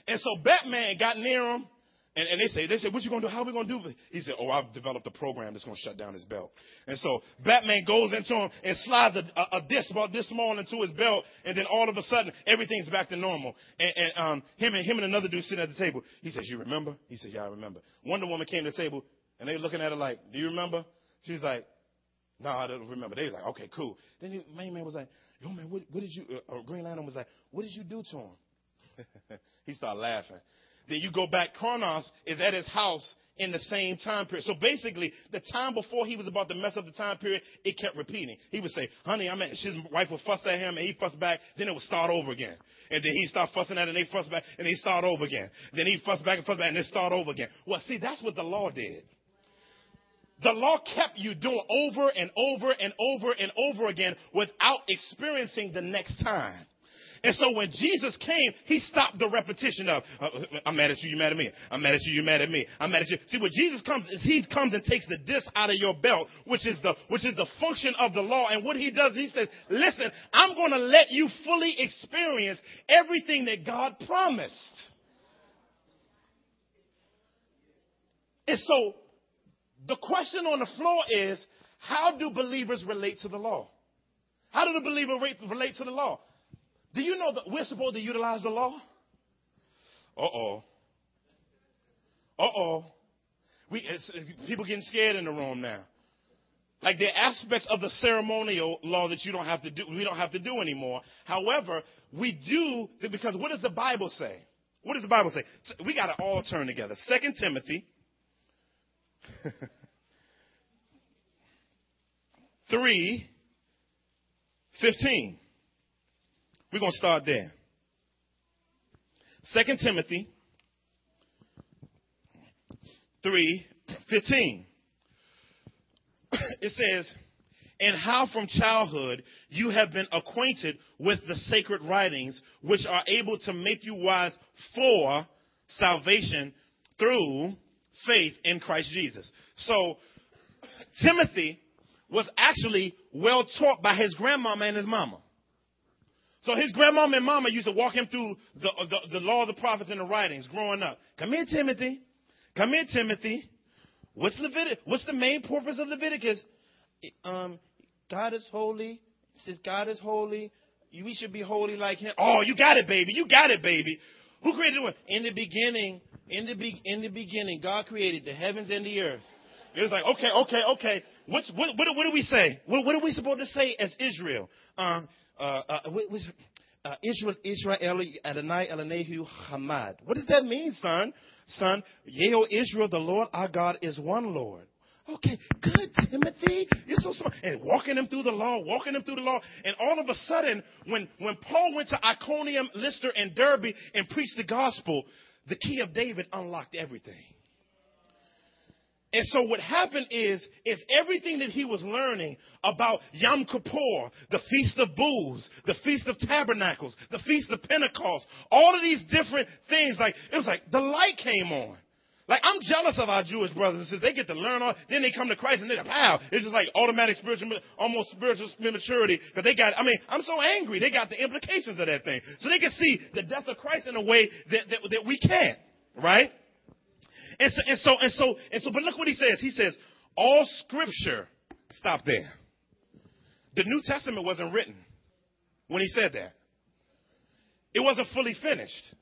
And so Batman got near him, and, and they say, they said, what you gonna do? How are we gonna do? He said, oh, I've developed a program that's gonna shut down his belt. And so Batman goes into him and slides a, a, a disc about this small into his belt, and then all of a sudden everything's back to normal. And, and um, him and him and another dude sitting at the table. He says, you remember? He says, yeah, I remember. Wonder Woman came to the table. And they looking at her like, do you remember? She's like, no, I don't remember. They was like, okay, cool. Then the main man was like, yo, man, what, what did you, uh, Green Lantern was like, what did you do to him? he started laughing. Then you go back, Chronos is at his house in the same time period. So basically, the time before he was about to mess up the time period, it kept repeating. He would say, honey, I'm at, his wife would fuss at him and he fuss back, then it would start over again. And then he'd start fussing at it and they fuss back and they start over again. Then he'd fuss back and fuss back and they start over again. Well, see, that's what the law did. The law kept you doing over and over and over and over again without experiencing the next time. And so when Jesus came, he stopped the repetition of, uh, I'm mad at you, you mad at me. I'm mad at you, you mad at me. I'm mad at you. See, when Jesus comes, is he comes and takes the disc out of your belt, which is the, which is the function of the law. And what he does, he says, listen, I'm going to let you fully experience everything that God promised. And so the question on the floor is how do believers relate to the law? How do the believer relate to the law? Do you know that we're supposed to utilize the law? Uh oh. Uh oh. People getting scared in the room now. Like there are aspects of the ceremonial law that you don't have to do. We don't have to do anymore. However, we do because what does the Bible say? What does the Bible say? We got to all turn together. Second Timothy. 3 15. We're going to start there. 2 Timothy 3 15. It says, and how from childhood you have been acquainted with the sacred writings, which are able to make you wise for salvation through faith in Christ Jesus. So, Timothy was actually well taught by his grandmama and his mama. So his grandmama and mama used to walk him through the, the, the law of the prophets and the writings growing up. Come here, Timothy. Come here, Timothy. What's Leviticus? What's the main purpose of Leviticus? Um, God is holy. Says God is holy. We should be holy like Him. Oh, you got it, baby. You got it, baby. Who created it? In the beginning, in the be- in the beginning, God created the heavens and the earth. It was like, okay, okay, okay. What's, what, what, what do we say? What, what, are we supposed to say as Israel? Um, uh, uh, what, uh, Israel, Israel, Adonai, Elonehu, Hamad. What does that mean, son? Son, Yeo Israel, the Lord our God is one Lord. Okay, good, Timothy. You're so smart. And walking them through the law, walking them through the law. And all of a sudden, when, when Paul went to Iconium, Lystra, and Derbe and preached the gospel, the key of David unlocked everything. And so what happened is, is everything that he was learning about Yom Kippur, the Feast of Booths, the Feast of Tabernacles, the Feast of Pentecost, all of these different things, like, it was like the light came on. Like I'm jealous of our Jewish brothers and sisters. They get to learn all, then they come to Christ and they're like, wow, it's just like automatic spiritual, almost spiritual maturity. Cause they got, I mean, I'm so angry. They got the implications of that thing. So they can see the death of Christ in a way that, that, that we can't, right? And so, and so, and so, and so, but look what he says. He says, all scripture, stop there. The New Testament wasn't written when he said that. It wasn't fully finished.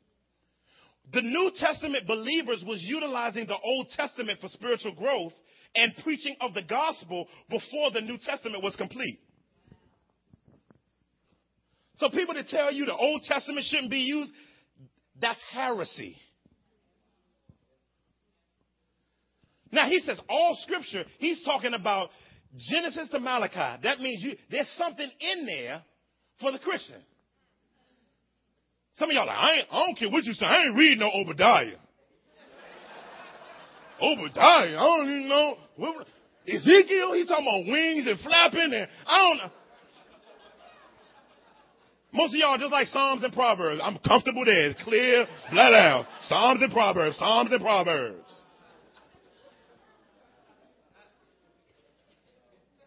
The New Testament believers was utilizing the Old Testament for spiritual growth and preaching of the gospel before the New Testament was complete. So people that tell you the Old Testament shouldn't be used, that's heresy. Now he says all scripture, he's talking about Genesis to Malachi. That means you, there's something in there for the Christian. Some of y'all like, I, I don't care what you say. I ain't reading no Obadiah. Obadiah, I don't even know. Ezekiel, he's talking about wings and flapping and I don't know. Most of y'all just like Psalms and Proverbs. I'm comfortable there. It's clear, flat out. Psalms and Proverbs, Psalms and Proverbs.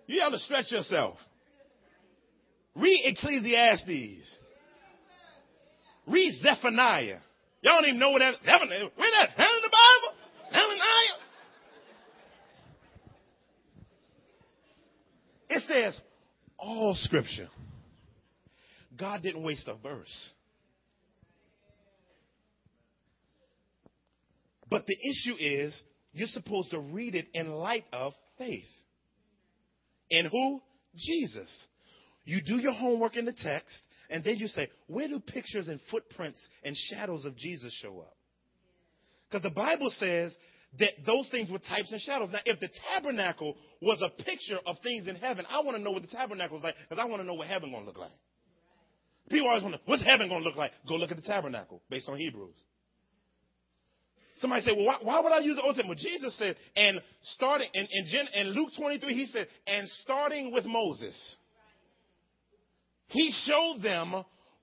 You have to stretch yourself. Read Ecclesiastes. Read Zephaniah. Y'all don't even know what that Zephaniah. Where that? In the Bible? Zephaniah. It says all scripture. God didn't waste a verse. But the issue is you're supposed to read it in light of faith. In who? Jesus. You do your homework in the text, and then you say, where do pictures and footprints and shadows of Jesus show up? Because the Bible says that those things were types and shadows. Now, if the tabernacle was a picture of things in heaven, I want to know what the tabernacle is like because I want to know what heaven going to look like. People always wonder, what's heaven going to look like? Go look at the tabernacle based on Hebrews. Somebody say, well, why, why, would I use the Old Testament? Well, Jesus said, and starting in, in, Gen, in Luke 23, he said, and starting with Moses, he showed them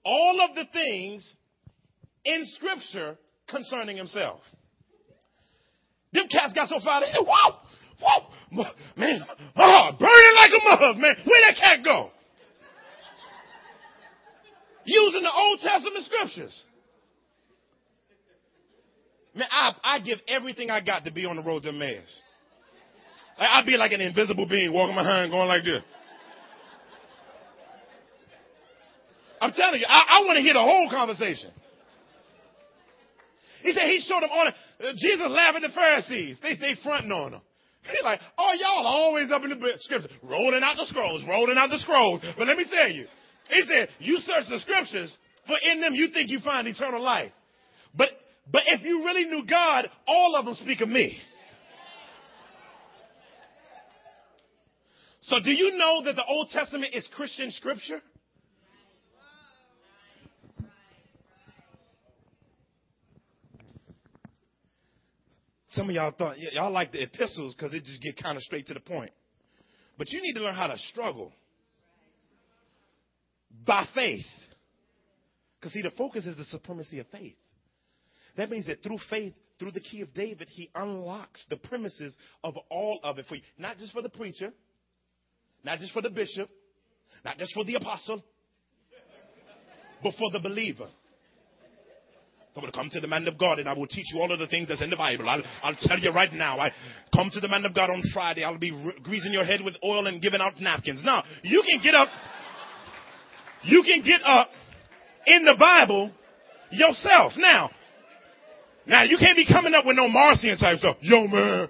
all of the things in Scripture concerning himself. Them cats got so fired up, whoa, whoa, man, oh, burning like a mug, man. Where that cat go? Using the Old Testament scriptures. Man, I, I give everything I got to be on the road to Emmaus. I'd be like an invisible being walking behind going like this. I'm telling you, I, I want to hear the whole conversation. He said he showed them on it. Uh, Jesus laughing at the Pharisees. They they fronting on him. He's like, oh, y'all always up in the scriptures, rolling out the scrolls, rolling out the scrolls. But let me tell you, he said, you search the scriptures, for in them you think you find eternal life. But but if you really knew God, all of them speak of me. So do you know that the Old Testament is Christian scripture? Some of y'all thought y'all like the epistles because it just get kind of straight to the point. But you need to learn how to struggle by faith. Because see, the focus is the supremacy of faith. That means that through faith, through the key of David, he unlocks the premises of all of it for you. Not just for the preacher, not just for the bishop, not just for the apostle, but for the believer. Will come to the man of God and I will teach you all of the things that's in the Bible. I'll, I'll tell you right now. I come to the man of God on Friday. I'll be re- greasing your head with oil and giving out napkins. Now, you can get up. You can get up in the Bible yourself. Now, now you can't be coming up with no Marcion type stuff. Yo man,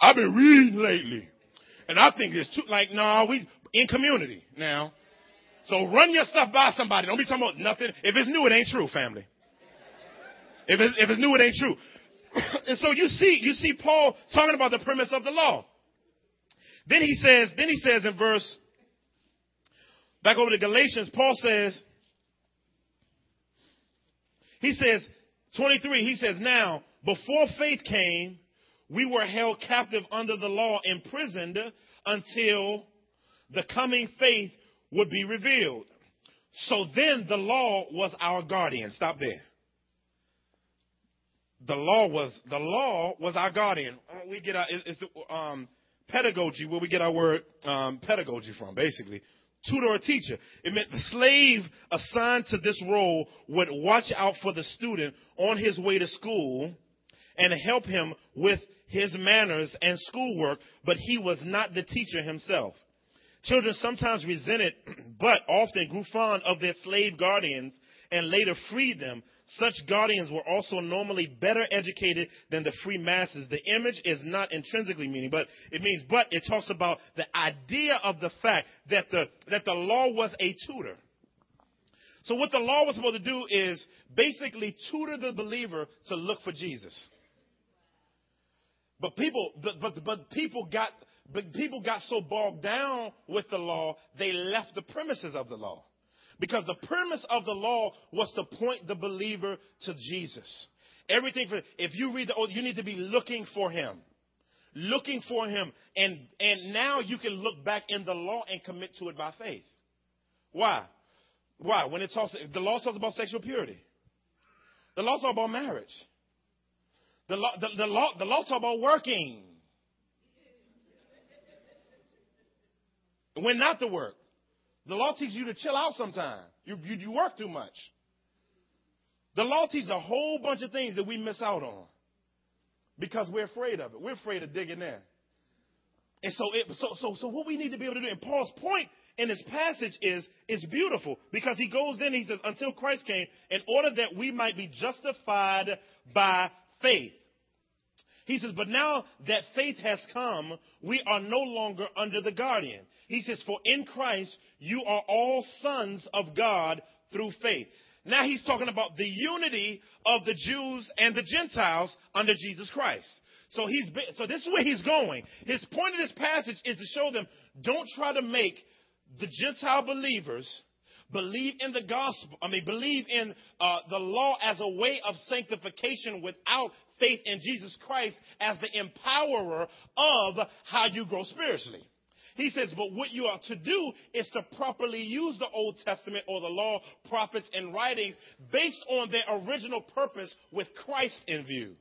I've been reading lately. And I think it's too, like, no, nah, we, in community now. So run your stuff by somebody. Don't be talking about nothing. If it's new, it ain't true, family. If it's, if it's new, it ain't true. and so you see, you see Paul talking about the premise of the law. Then he says, then he says in verse, back over to Galatians, Paul says, he says, 23, he says, now, before faith came, we were held captive under the law, imprisoned until the coming faith would be revealed. So then the law was our guardian. Stop there. The law was the law was our guardian. We get our it's the um, pedagogy where we get our word um, pedagogy from, basically. Tutor or teacher. It meant the slave assigned to this role would watch out for the student on his way to school and help him with his manners and schoolwork, but he was not the teacher himself. Children sometimes resented, but often grew fond of their slave guardians and later freed them. Such guardians were also normally better educated than the free masses. The image is not intrinsically meaning, but it means, but it talks about the idea of the fact that the, that the law was a tutor. So what the law was supposed to do is basically tutor the believer to look for Jesus. But people, but, but, but people got, but people got so bogged down with the law, they left the premises of the law. Because the premise of the law was to point the believer to Jesus. Everything for, if you read the old, you need to be looking for him. Looking for him. And, and now you can look back in the law and commit to it by faith. Why? Why? When it talks, the law talks about sexual purity. The law talks about marriage. The law, the, the law, the law talk about working. When not to work. The law teaches you to chill out sometimes. You, you, you work too much. The law teaches a whole bunch of things that we miss out on because we're afraid of it. We're afraid of digging in. And so, it, so, so, so what we need to be able to do, and Paul's point in this passage is, is beautiful because he goes then, he says, until Christ came, in order that we might be justified by faith. He says, but now that faith has come, we are no longer under the guardian. He says, for in Christ you are all sons of God through faith. Now he's talking about the unity of the Jews and the Gentiles under Jesus Christ. So he's so this is where he's going. His point of this passage is to show them don't try to make the Gentile believers believe in the gospel. I mean, believe in uh, the law as a way of sanctification without faith in Jesus Christ as the empowerer of how you grow spiritually. He says, but what you are to do is to properly use the Old Testament or the law, prophets, and writings based on their original purpose with Christ in view.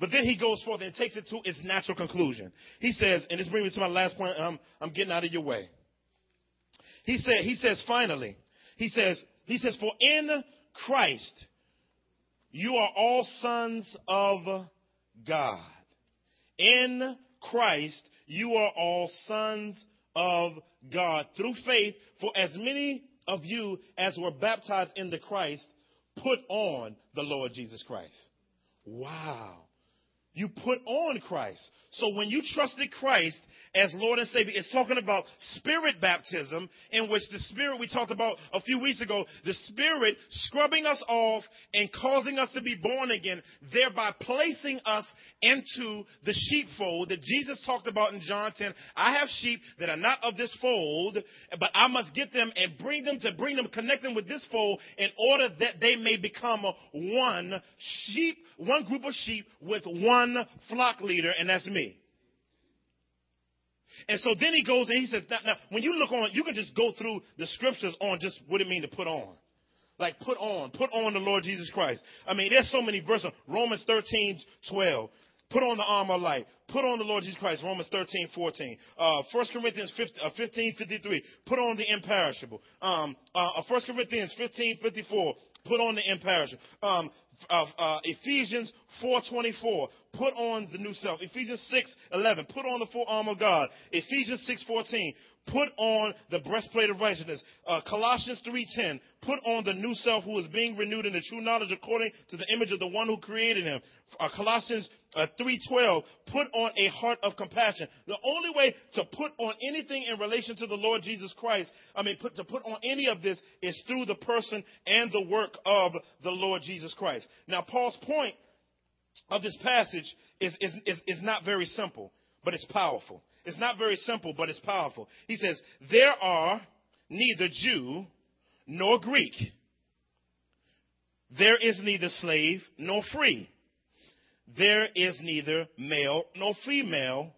But then he goes forth and takes it to its natural conclusion. He says, and this brings me to my last point. Um, I'm getting out of your way. He said, he says, finally, he says, he says, for in Christ you are all sons of God. In Christ you are all sons of God through faith. For as many of you as were baptized in the Christ put on the Lord Jesus Christ. Wow. You put on Christ. So when you trusted Christ as Lord and Savior, it's talking about spirit baptism, in which the Spirit we talked about a few weeks ago, the Spirit scrubbing us off and causing us to be born again, thereby placing us into the sheepfold that Jesus talked about in John 10. I have sheep that are not of this fold, but I must get them and bring them to bring them, connect them with this fold in order that they may become one sheep, one group of sheep with one flock leader, and that's me. And so then he goes and he says, now, when you look on, you can just go through the scriptures on just what it means to put on. Like put on, put on the Lord Jesus Christ. I mean, there's so many verses. Romans 13, 12. Put on the armor of light. Put on the Lord Jesus Christ. Romans 13, 14. Uh, 1 Corinthians 15, uh, 15 53. Put on the imperishable. Um, uh, 1 Corinthians 15, 54. Put on the imperishable. Um, uh, uh, Ephesians 4:24, put on the new self. Ephesians 6:11, put on the full armor of God. Ephesians 6:14, put on the breastplate of righteousness. Uh, Colossians 3:10, put on the new self who is being renewed in the true knowledge according to the image of the one who created him. Uh, Colossians uh, 3:12, put on a heart of compassion. The only way to put on anything in relation to the Lord Jesus Christ, I mean, put, to put on any of this is through the person and the work of the Lord Jesus Christ. Now, Paul's point of this passage is, is, is, is not very simple, but it's powerful. It's not very simple, but it's powerful. He says, There are neither Jew nor Greek. There is neither slave nor free. there is neither male nor female,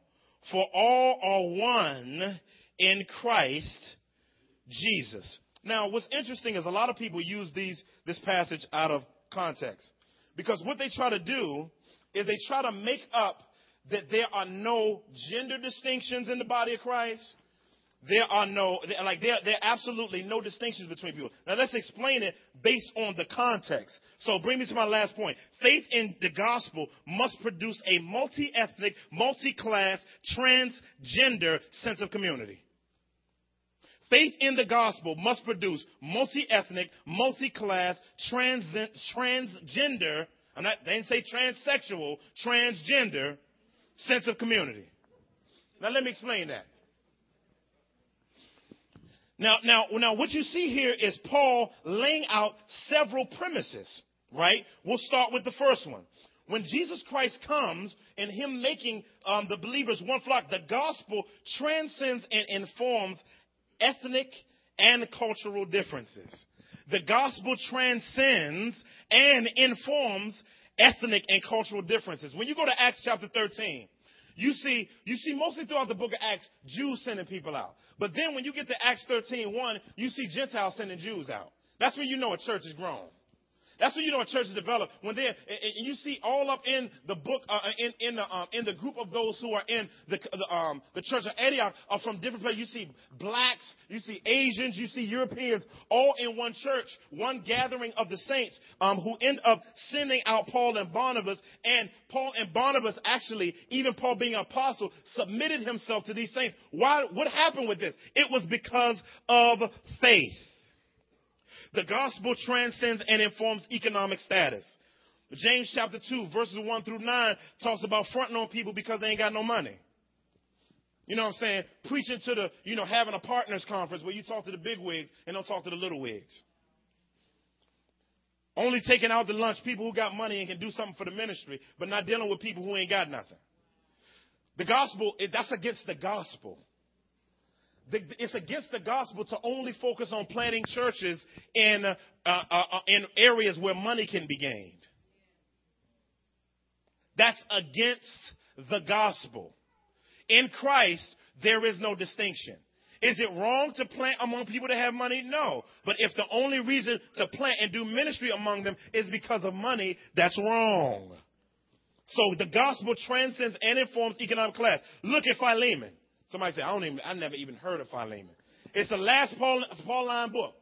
for all are one in Christ Jesus. Now, what's interesting is a lot of people use these, this passage out of context. Because what they try to do is they try to make up that there are no gender distinctions in the body of Christ. There are no, like, there, there are absolutely no distinctions between people. Now let's explain it based on the context. So bring me to my last point. Faith in the gospel must produce a multi-ethnic, multi-class, transgender sense of community. Faith in the gospel must produce multi-ethnic, multi-class, trans, transgender, I'm not, they didn't say transsexual, transgender sense of community. Now let me explain that. Now, now, now what you see here is Paul laying out several premises, right? We'll start with the first one. When Jesus Christ comes and him making um, the believers one flock, the gospel transcends and informs ethnic and cultural differences. The gospel transcends and informs ethnic and cultural differences. When you go to Acts chapter 13, you see, you see mostly throughout the book of Acts, Jews sending people out. But then when you get to Acts 13, 1, you see Gentiles sending Jews out. That's when you know a church is grown. That's when you know a church is developed. When they and you see all up in the book, uh, in in the um, in the group of those who are in the the, um, the church of Antioch are from different places. You see blacks, you see Asians, you see Europeans, all in one church, one gathering of the saints, um, who end up sending out Paul and Barnabas. And Paul and Barnabas actually, even Paul being an apostle, submitted himself to these saints. Why? What happened with this? It was because of faith. The gospel transcends and informs economic status. James chapter 2, verses 1 through 9 talks about fronting on people because they ain't got no money. You know what I'm saying? Preaching to the, you know, having a partners conference where you talk to the big wigs and don't talk to the little wigs. Only taking out the lunch people who got money and can do something for the ministry, but not dealing with people who ain't got nothing. The gospel, that's against the gospel it's against the gospel to only focus on planting churches in, uh, uh, uh, in areas where money can be gained. That's against the gospel. In Christ, there is no distinction. Is it wrong to plant among people that have money? No. But if the only reason to plant and do ministry among them is because of money, that's wrong. So the gospel transcends and informs economic class. Look at Philemon. Somebody said, I don't even, I never even heard of Philemon. It's the last Paul, Pauline book.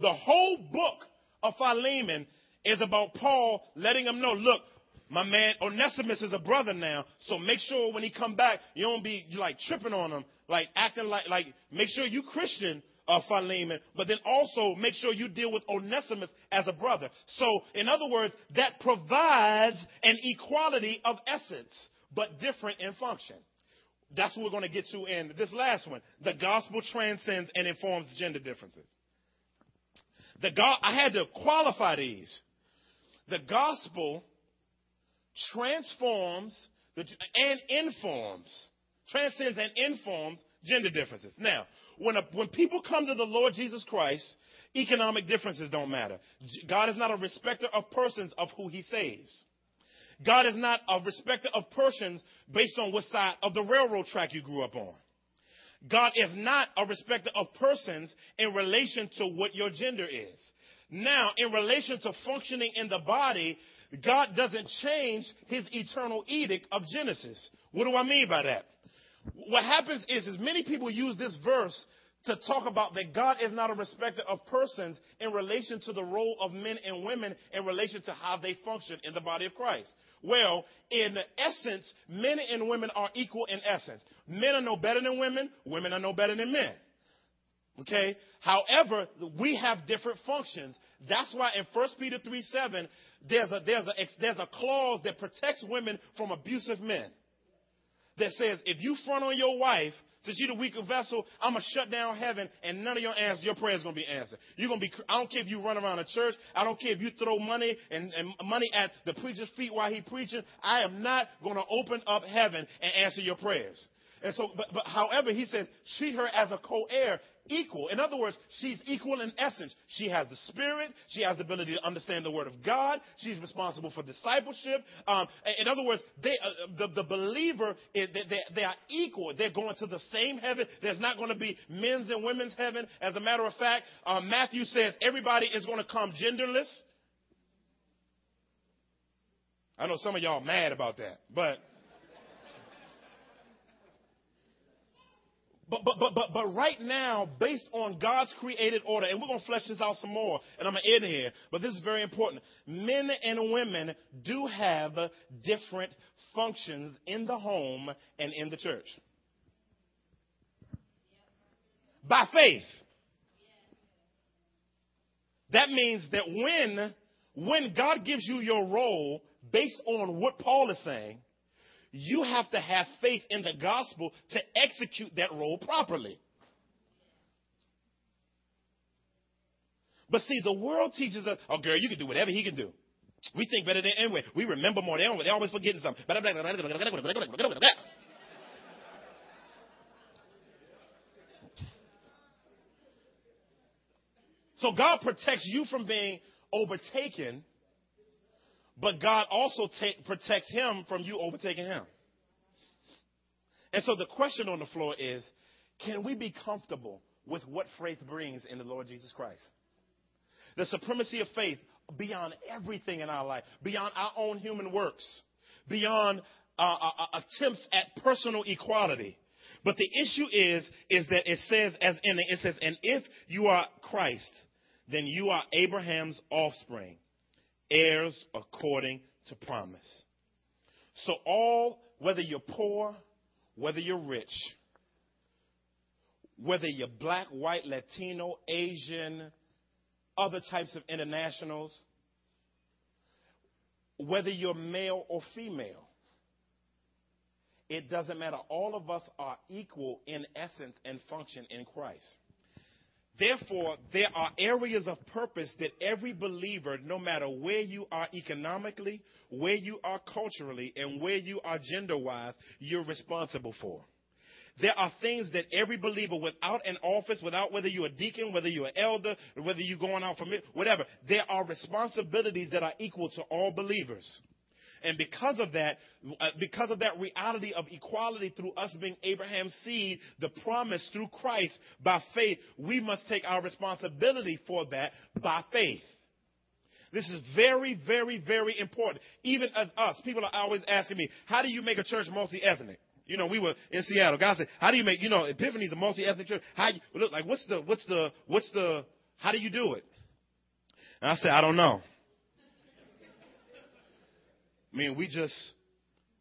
The whole book of Philemon is about Paul letting him know, look, my man Onesimus is a brother now, so make sure when he come back, you don't be like tripping on him, like acting like, like make sure you Christian, uh, Philemon, but then also make sure you deal with Onesimus as a brother. So, in other words, that provides an equality of essence, but different in function. That's what we're going to get to in this last one. The gospel transcends and informs gender differences. The go- I had to qualify these. The gospel transforms the, and informs, transcends and informs gender differences. Now, when, a, when people come to the Lord Jesus Christ, economic differences don't matter. God is not a respecter of persons of who he saves. God is not a respecter of persons based on what side of the railroad track you grew up on. God is not a respecter of persons in relation to what your gender is. Now, in relation to functioning in the body, God doesn't change his eternal edict of Genesis. What do I mean by that? What happens is, is many people use this verse to talk about that God is not a respecter of persons in relation to the role of men and women in relation to how they function in the body of Christ. Well, in essence, men and women are equal in essence. Men are no better than women, women are no better than men. Okay? However, we have different functions. That's why in 1 Peter 3 7, there's a, there's, a, there's a clause that protects women from abusive men. That says, if you front on your wife, since you're the weaker vessel, I'm going to shut down heaven and none of your answers, your prayers going to be answered. You're going to be, I don't care if you run around a church. I don't care if you throw money and, and money at the preacher's feet while he's preaching. I am not going to open up heaven and answer your prayers. And so, but, but however, he says, treat her as a co-heir equal. In other words, she's equal in essence. She has the spirit. She has the ability to understand the word of God. She's responsible for discipleship. Um, in other words, they, uh, the, the believer, they, they, they, are equal. They're going to the same heaven. There's not going to be men's and women's heaven. As a matter of fact, uh, Matthew says everybody is going to come genderless. I know some of y'all mad about that, but But, but, but, but, but right now, based on God's created order, and we're going to flesh this out some more, and I'm going to end here, but this is very important. Men and women do have different functions in the home and in the church. By faith. That means that when, when God gives you your role based on what Paul is saying, you have to have faith in the gospel to execute that role properly. But see, the world teaches us, oh, girl, you can do whatever he can do. We think better than anyway. We remember more. They always, they always forgetting something. So God protects you from being overtaken but God also take, protects him from you overtaking him. And so the question on the floor is can we be comfortable with what faith brings in the Lord Jesus Christ? The supremacy of faith beyond everything in our life, beyond our own human works, beyond uh, uh, uh attempts at personal equality. But the issue is, is that it says, as in it says, and if you are Christ, then you are Abraham's offspring heirs according to promise. So, all, whether you're poor, whether you're rich, whether you're black, white, Latino, Asian, other types of internationals, whether you're male or female, it doesn't matter. All of us are equal in essence and function in Christ. Therefore, there are areas of purpose that every believer, no matter where you are economically, where you are culturally, and where you are gender wise, you're responsible for. There are things that every believer without an office, without whether you're a deacon, whether you're an elder, whether you're going out for whatever, there are responsibilities that are equal to all believers. And because of that, uh, because of that reality of equality through us being Abraham's seed, the promise through Christ by faith, we must take our responsibility for that by faith. This is very, very, very important. Even as us, people are always asking me, how do you make a church multi-ethnic? You know, we were in Seattle. God said, how do you make, you know, Epiphany's a multi-ethnic church. How you, look, like, what's the, what's the, what's the, how do you do it? And I said, I don't know. I mean, we just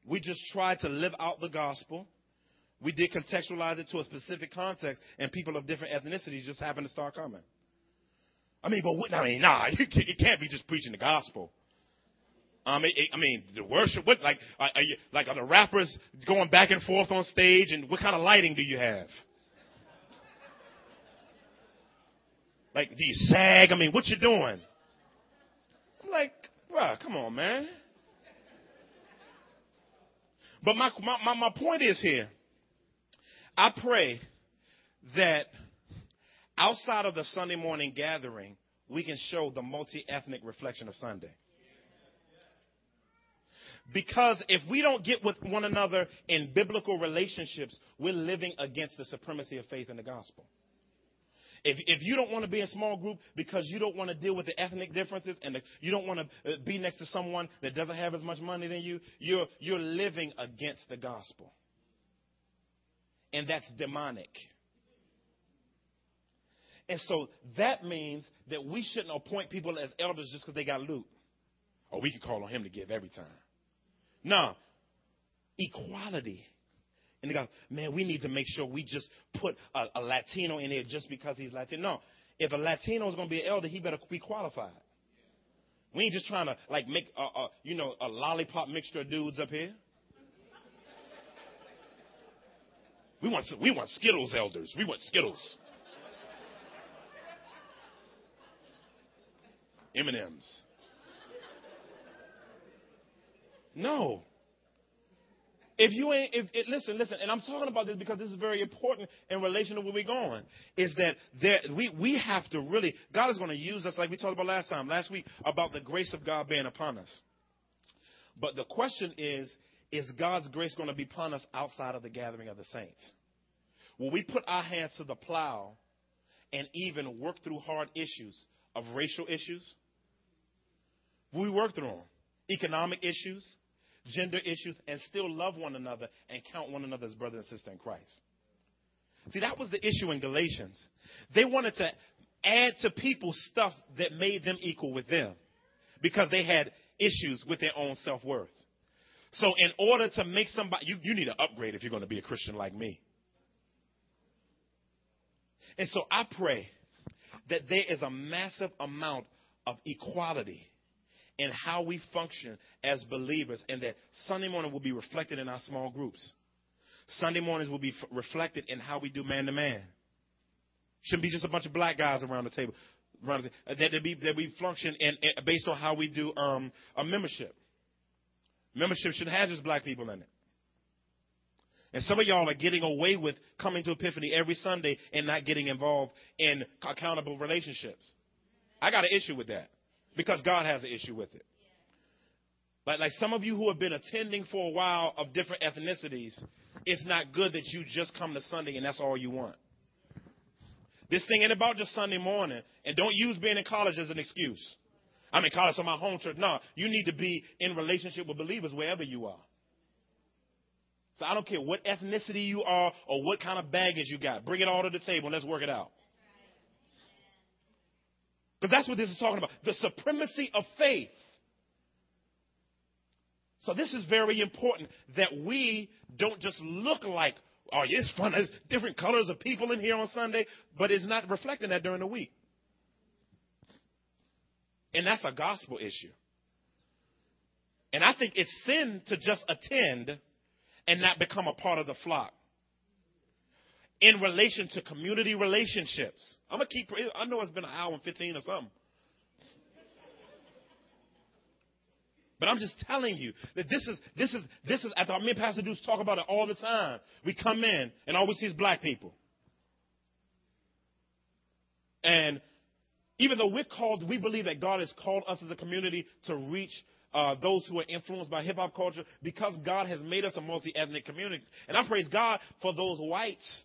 we just tried to live out the gospel. We did contextualize it to a specific context, and people of different ethnicities just happened to start coming. I mean, but what, I mean, nah, you can't, be just preaching the gospel. Um, it, it, I mean, the worship, what, like, are, are you, like, are the rappers going back and forth on stage, and what kind of lighting do you have? Like, do you sag? I mean, what you doing? I'm like, bruh, come on, man. But my, my, my point is here. I pray that outside of the Sunday morning gathering, we can show the multi ethnic reflection of Sunday. Because if we don't get with one another in biblical relationships, we're living against the supremacy of faith in the gospel. If, if you don't want to be in a small group because you don't want to deal with the ethnic differences and the, you don't want to uh, be next to someone that doesn't have as much money than you, you're, you're living against the gospel. And that's demonic. And so that means that we shouldn't appoint people as elders just because they got loot. Or we can call on him to give every time. No. Equality and they go, man, we need to make sure we just put a, a Latino in there just because he's Latino. No. If a Latino is going to be an elder, he better be qualified. We ain't just trying to like make a, a you know a lollipop mixture of dudes up here. We want we want Skittles elders. We want Skittles. M and M's. If you ain't, if listen, listen, and I'm talking about this because this is very important in relation to where we're going. Is that there, we we have to really, God is going to use us like we talked about last time, last week, about the grace of God being upon us. But the question is, is God's grace going to be upon us outside of the gathering of the saints? Will we put our hands to the plow and even work through hard issues of racial issues? Will we work through them? Economic issues, gender issues, and still love one another and count one another as brother and sister in Christ. See, that was the issue in Galatians. They wanted to add to people stuff that made them equal with them because they had issues with their own self worth. So, in order to make somebody, you, you need to upgrade if you're going to be a Christian like me. And so I pray that there is a massive amount of equality in how we function as believers, and that Sunday morning will be reflected in our small groups. Sunday mornings will be f- reflected in how we do man to man. Shouldn't be just a bunch of black guys around the table. Around the, that they be that we function in, in, based on how we do um, a membership. Membership should have just black people in it. And some of y'all are getting away with coming to Epiphany every Sunday and not getting involved in accountable relationships. I got an issue with that because God has an issue with it. But like some of you who have been attending for a while of different ethnicities, it's not good that you just come to Sunday and that's all you want. This thing ain't about just Sunday morning, and don't use being in college as an excuse. I'm in college, so my home church. No, you need to be in relationship with believers wherever you are. So I don't care what ethnicity you are or what kind of baggage you got. Bring it all to the table and let's work it out. Because that's what this is talking about the supremacy of faith. So this is very important that we don't just look like, oh, it's fun. There's different colors of people in here on Sunday, but it's not reflecting that during the week. And that's a gospel issue. And I think it's sin to just attend and not become a part of the flock in relation to community relationships. I'm gonna keep. I know it's been an hour and fifteen or something. But I'm just telling you that this is this is this is. After me and Pastor Deuce talk about it all the time. We come in and all we see is black people. And even though we're called, we believe that God has called us as a community to reach uh, those who are influenced by hip hop culture because God has made us a multi ethnic community. And I praise God for those whites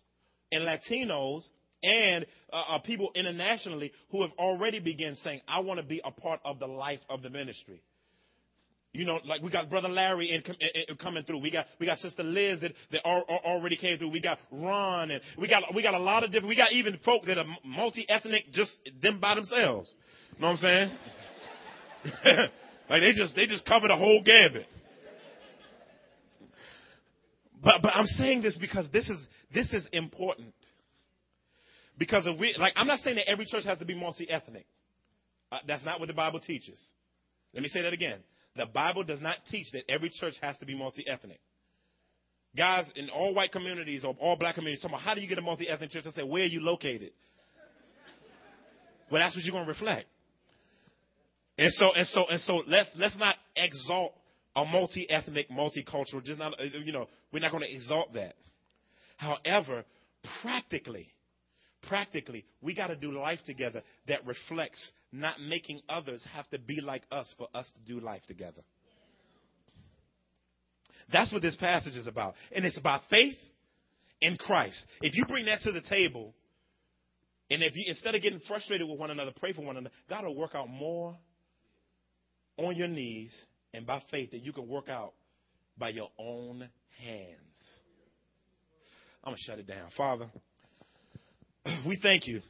and Latinos and uh, uh, people internationally who have already begun saying, I want to be a part of the life of the ministry. You know, like we got brother Larry in, in, in, coming through. We got we got sister Liz that, that already came through. We got Ron and we got we got a lot of different. We got even folk that are multi ethnic, just them by themselves. You know what I'm saying? like they just they just cover the whole gambit. But but I'm saying this because this is this is important. Because if we, like, I'm not saying that every church has to be multi ethnic. Uh, that's not what the Bible teaches. Let me say that again. The Bible does not teach that every church has to be multi ethnic. Guys in all white communities or all black communities, talking about how do you get a multi ethnic church? I say, where are you located? well, that's what you're going to reflect. And so, and so, and so, let's let's not exalt a multi ethnic, multicultural. Just not, uh, you know, we're not going to exalt that. However, practically, practically, we got to do life together that reflects not making others have to be like us for us to do life together. That's what this passage is about. And it's about faith in Christ. If you bring that to the table, and if you instead of getting frustrated with one another, pray for one another, God will work out more on your knees and by faith that you can work out by your own hands. I'm going to shut it down. Father, we thank you